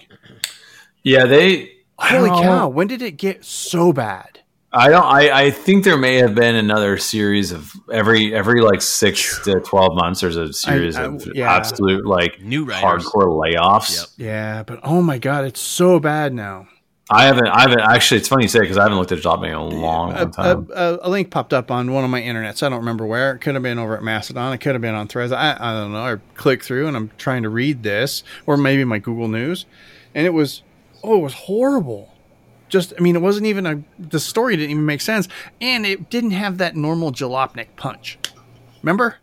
Yeah, they. I Holy don't know. cow! When did it get so bad? I don't. I, I think there may have been another series of every every like six to twelve months. There's a series I- of yeah. absolute like New riders. hardcore layoffs. Yep. Yeah, but oh my god, it's so bad now. I haven't. I haven't actually. It's funny you say because I haven't looked at job in a long, long time. a, a, a link popped up on one of my internets. I don't remember where. It could have been over at Mastodon. It could have been on Threads. I, I don't know. I click through and I'm trying to read this, or maybe my Google News, and it was oh, it was horrible. Just, I mean, it wasn't even a. The story didn't even make sense, and it didn't have that normal Jalopnik punch. Remember?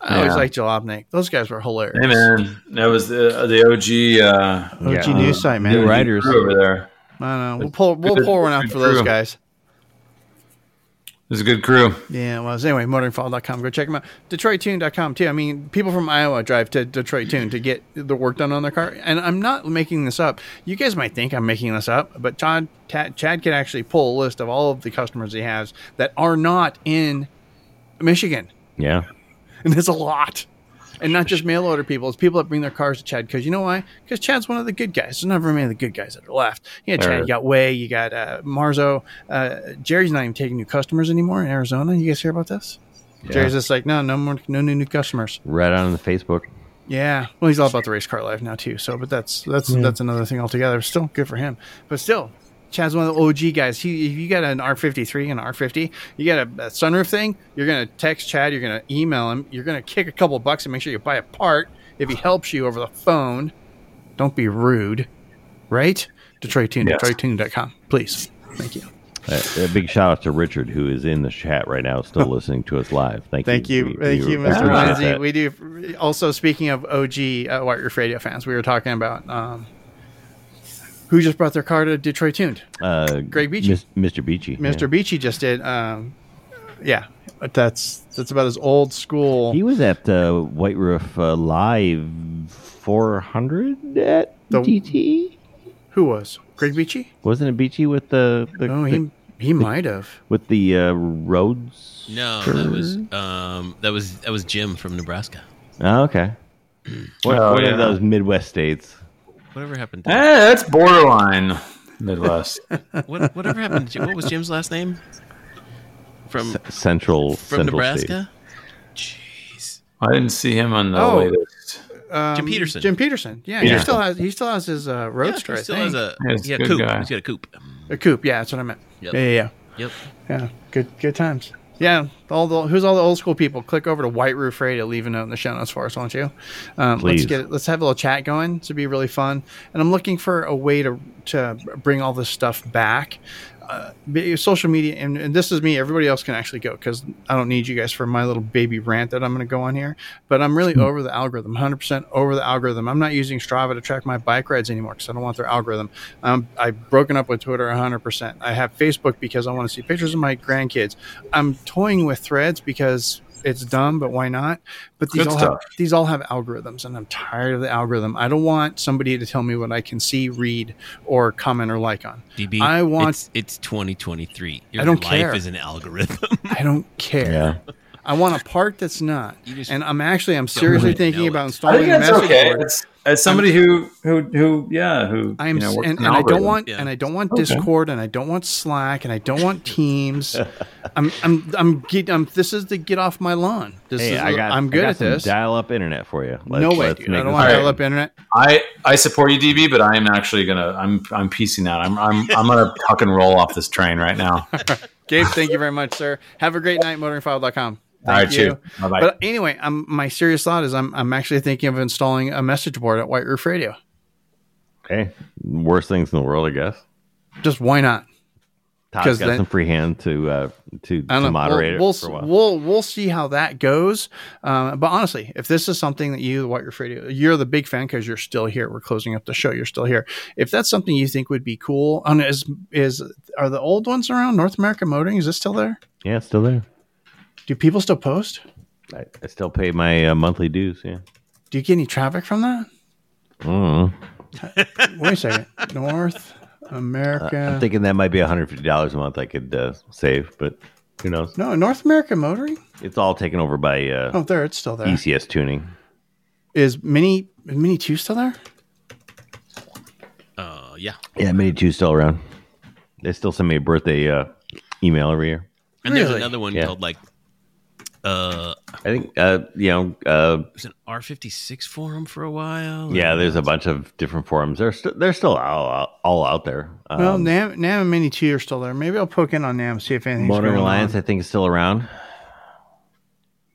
I always Yeah. liked Jalopnik. Those guys were hilarious. hey man, that was the the OG. Uh, OG Yeah. news site, man. New I riders. over there. I don't know. We'll pull. We'll pull one out for those guys. It was a good crew. Yeah, it was. Anyway, motoringfile.com. Go check them out. DetroitTuned.com, too. I mean, people from Iowa drive to Detroit Tuned to get the work done on their car. And I'm not making this up. You guys might think I'm making this up, but Todd, Ta- Chad can actually pull a list of all of the customers he has that are not in Michigan. Yeah. And [LAUGHS] there's a lot. And not just mail order people, it's people that bring their cars to Chad. Because you know why? Because Chad's one of the good guys. There's never many of the good guys that are left. You got Chad, Sure. you got Way, you got uh, Marzo. Uh, Jerry's not even taking new customers anymore in Arizona. You guys hear about this? Jerry's just like, no, no more, no new new customers. Right on the Facebook. Yeah, well, he's all about the race car life now too. So, but that's that's that's another thing altogether. Still good for him, but still, Chad's one of the OG guys. He, if you got an R53 and an R50, you got a, a sunroof thing. You're gonna text Chad. You're gonna email him. You're gonna kick a couple bucks and make sure you buy a part if he helps you over the phone. Don't be rude, right? Detroit Tuned, Yes. DetroitTuned.com, please. Thank you. Uh, a big shout out to Richard, who is in the chat right now, still [LAUGHS] listening to us live. Thank, Thank you, We- thank we you, Mr. Lindsay. We do. Also, speaking of OG uh, White Roof Radio fans, we were talking about um, who just brought their car to Detroit Tuned. uh, Greg Beachy. Mis- Mr. Beachy. Mr. yeah. Beachy just did. Um, yeah, but that's that's about as old school. He was at uh, White Roof uh, Live 400 at The- DT. Who was Greg Beachy? Wasn't it Beachy with the, the, Oh, the- he he might have. with the uh, roads? No, that was um, that was that was Jim from Nebraska. Oh, okay. What, Oh, one yeah. of those Midwest states. Whatever happened? To, Eh, that's borderline Midwest. [LAUGHS] what, whatever happened? To Jim? What was Jim's last name? From Central from Central Nebraska. Jeez. I didn't see him on the Oh. latest. Um, Jim Peterson. Jim Peterson. Yeah, Yeah. he still has he still has his uh, Yeah, roadster. he I still think. has a Yeah, he's a yeah, good coupe. guy. He's got a coupe. a coupe. Yeah, that's what I meant. Yep. Yeah, yeah, yeah. Yep. Yeah, good good times. Yeah, all the who's all the old school people? Click over to White Roof Radio, leave a note in the show notes for us, won't you? Um, let's Please. get it, let's have a little chat going. This would be really fun. And I'm looking for a way to to bring all this stuff back. Uh, social media, and, and this is me. Everybody else can actually go because I don't need you guys for my little baby rant that I'm going to go on here. But I'm really over the algorithm, 100% over the algorithm. I'm not using Strava to track my bike rides anymore because I don't want their algorithm. Um, I've broken up with Twitter 100%. I have Facebook because I want to see pictures of my grandkids. I'm toying with Threads because it's dumb, but why not? But these Good all have, these all have algorithms, and I'm tired of the algorithm. I don't want somebody to tell me what I can see, read, or comment or like on. DB. I want- It's, it's 2023. Your I don't life care. is an algorithm. I don't [LAUGHS] care. Yeah. I want a part that's not. Just And I'm actually I'm seriously really thinking about it. I installing think a that's message okay. board. As, as somebody who who who yeah who I'm you know, works and, in and I don't want Yeah. and I don't want Okay. Discord and I don't want Slack and I don't want Teams. [LAUGHS] I'm I'm I'm, get, I'm this is the get off my lawn. This Hey, is I got. I'm I good got at some this. Dial-up internet for you. no way, dude. I don't want All right. dial up internet. I I support you, DB, but I am actually gonna I'm I'm piecing out. I'm I'm I'm gonna [LAUGHS] tuck and roll off this train right now. [LAUGHS] Gabe, thank you very much, sir. Have a great night, motoringfile.com. All right, you. But anyway, I'm, my serious thought is I'm, I'm actually thinking of installing a message board at White Roof Radio. Hey, worst things in the world, I guess. Just why not? Todd's got then- some free hand to uh, to, to know. moderate we'll, it for a we'll, while. we'll we'll see how that goes. Um, but honestly, if this is something that you, the White Roof Radio, you're the big fan because you're still here. We're closing up the show. You're still here. If that's something you think would be cool, um, is is are the old ones around? North American Motoring is this still there? yeah, it's still there. Do people still post? I, I still pay my uh, monthly dues. Yeah. Do you get any traffic from that? Mm. Wait a second. North America. I'm thinking that might be 150 dollars a month I could uh, save, but who knows? no, North American Motoring. It's all taken over by uh, Oh, there it's still there. ECS tuning. Is Mini is Mini Two still there? Uh, yeah. Yeah, Mini Two still around. They still send me a birthday uh, email every year. And there's another one Yeah. called like uh I think uh, you know. Uh, was an R fifty six forum for a while. yeah, there's a bunch of different forums. They're st- they're still all, all out there. Um, Well, Nam, Nam and Mini Two are still there. Maybe I'll poke in on Nam see if anything's Motoring going Alliance, on. I think, is still around.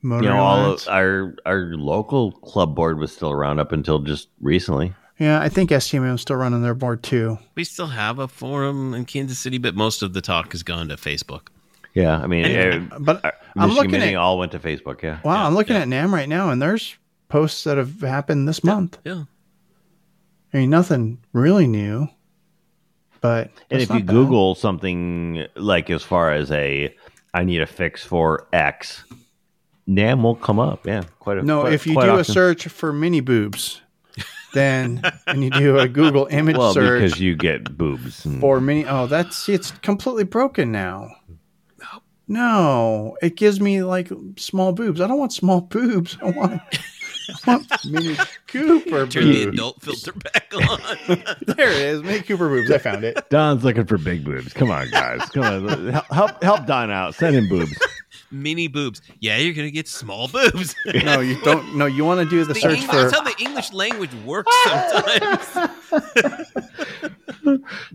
Motoring you know, all Alliance. of our our local club board was still around up until just recently. yeah, I think STM is still running their board too. We still have a forum in Kansas City, but most of the talk has gone to Facebook. Yeah, I mean, uh, But uh, I'm Michigan looking at all went to Facebook. Yeah, wow, Yeah, I'm looking yeah. at Nam right now, and there's posts that have happened this month. Yeah. I mean, nothing really new, but and if you bad. Google something like as far as a, I need a fix for X, Nam will come up. Yeah, quite a no, quite- if you quite do a search for mini boobs, then [LAUGHS] and you do a Google image well, search because you get boobs. and- for mini. Oh, that's see, it's completely broken now. No, it gives me like small boobs. I don't want small [LAUGHS] boobs. I want, I want [LAUGHS] Mini Cooper boobs. Turn the adult filter back on. [LAUGHS] There it is, Mini Cooper boobs. I found it. Don's looking for big boobs. Come on, guys. Come on. Help- Help help Don out. Send him boobs. Mini boobs. Yeah, you're gonna get small boobs. No, you don't. No, you want to do the The search Eng- for That's how the English language works sometimes.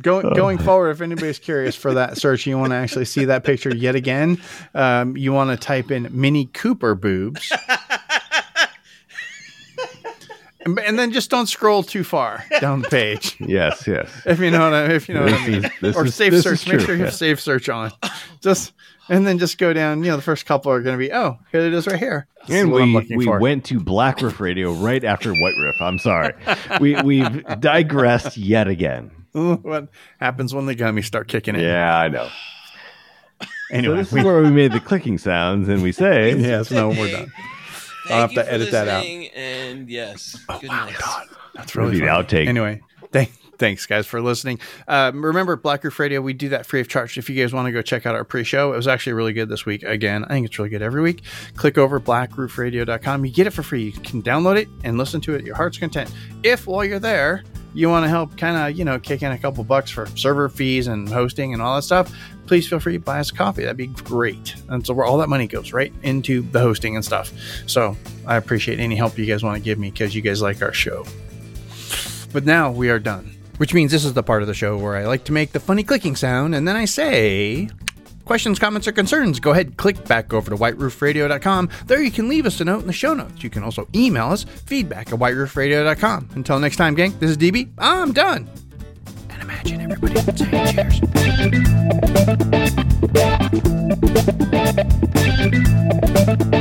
Going going [LAUGHS] forward. If anybody's curious for that search, you want to actually see that picture yet again. Um, you want to type in Mini Cooper boobs. And, and then just don't scroll too far down the page, [LAUGHS] Yes, yes. if you know what I, if you know what I mean. is- or is- safe search. Make sure you yeah. have safe search on. Just and then just go down. You know, the first couple are going to be oh, here it is right here. This And we, we for. went to Black Riff Radio right after White Riff. I'm sorry. We, we've digressed yet again. [LAUGHS] what happens when the gummies start kicking in. Yeah, I know. [LAUGHS] So Anyway, this we- is where we made the clicking sounds and we [LAUGHS] say, yes, no, we're done. Thank have you to for edit that out. And yes, good wow, night. God, that's Really the funny. outtake. Anyway, thank, thanks guys for listening. Um, remember, Black Roof Radio, we do that free of charge. If you guys want to go check out our pre-show, it was actually really good this week. Again, I think it's really good every week. Click over blackroofradio.com. You get it for free. You can download it and listen to it at your heart's content. If while you're there, you want to help kind of, you know, kick in a couple bucks for server fees and hosting and all that stuff, please feel free to buy us a coffee. That'd be great. And so where all that money goes right into the hosting and stuff. So I appreciate any help you guys want to give me because you guys like our show. But now we are done. Which means this is the part of the show where I like to make the funny clicking sound and then I say questions, comments, or concerns, go ahead, click back over to whiteroofradio.com. There you can leave us a note in the show notes. You can also email us feedback at whiteroofradio.com. Until next time, gang, this is DB. I'm done. And imagine everybody saying cheers. [LAUGHS]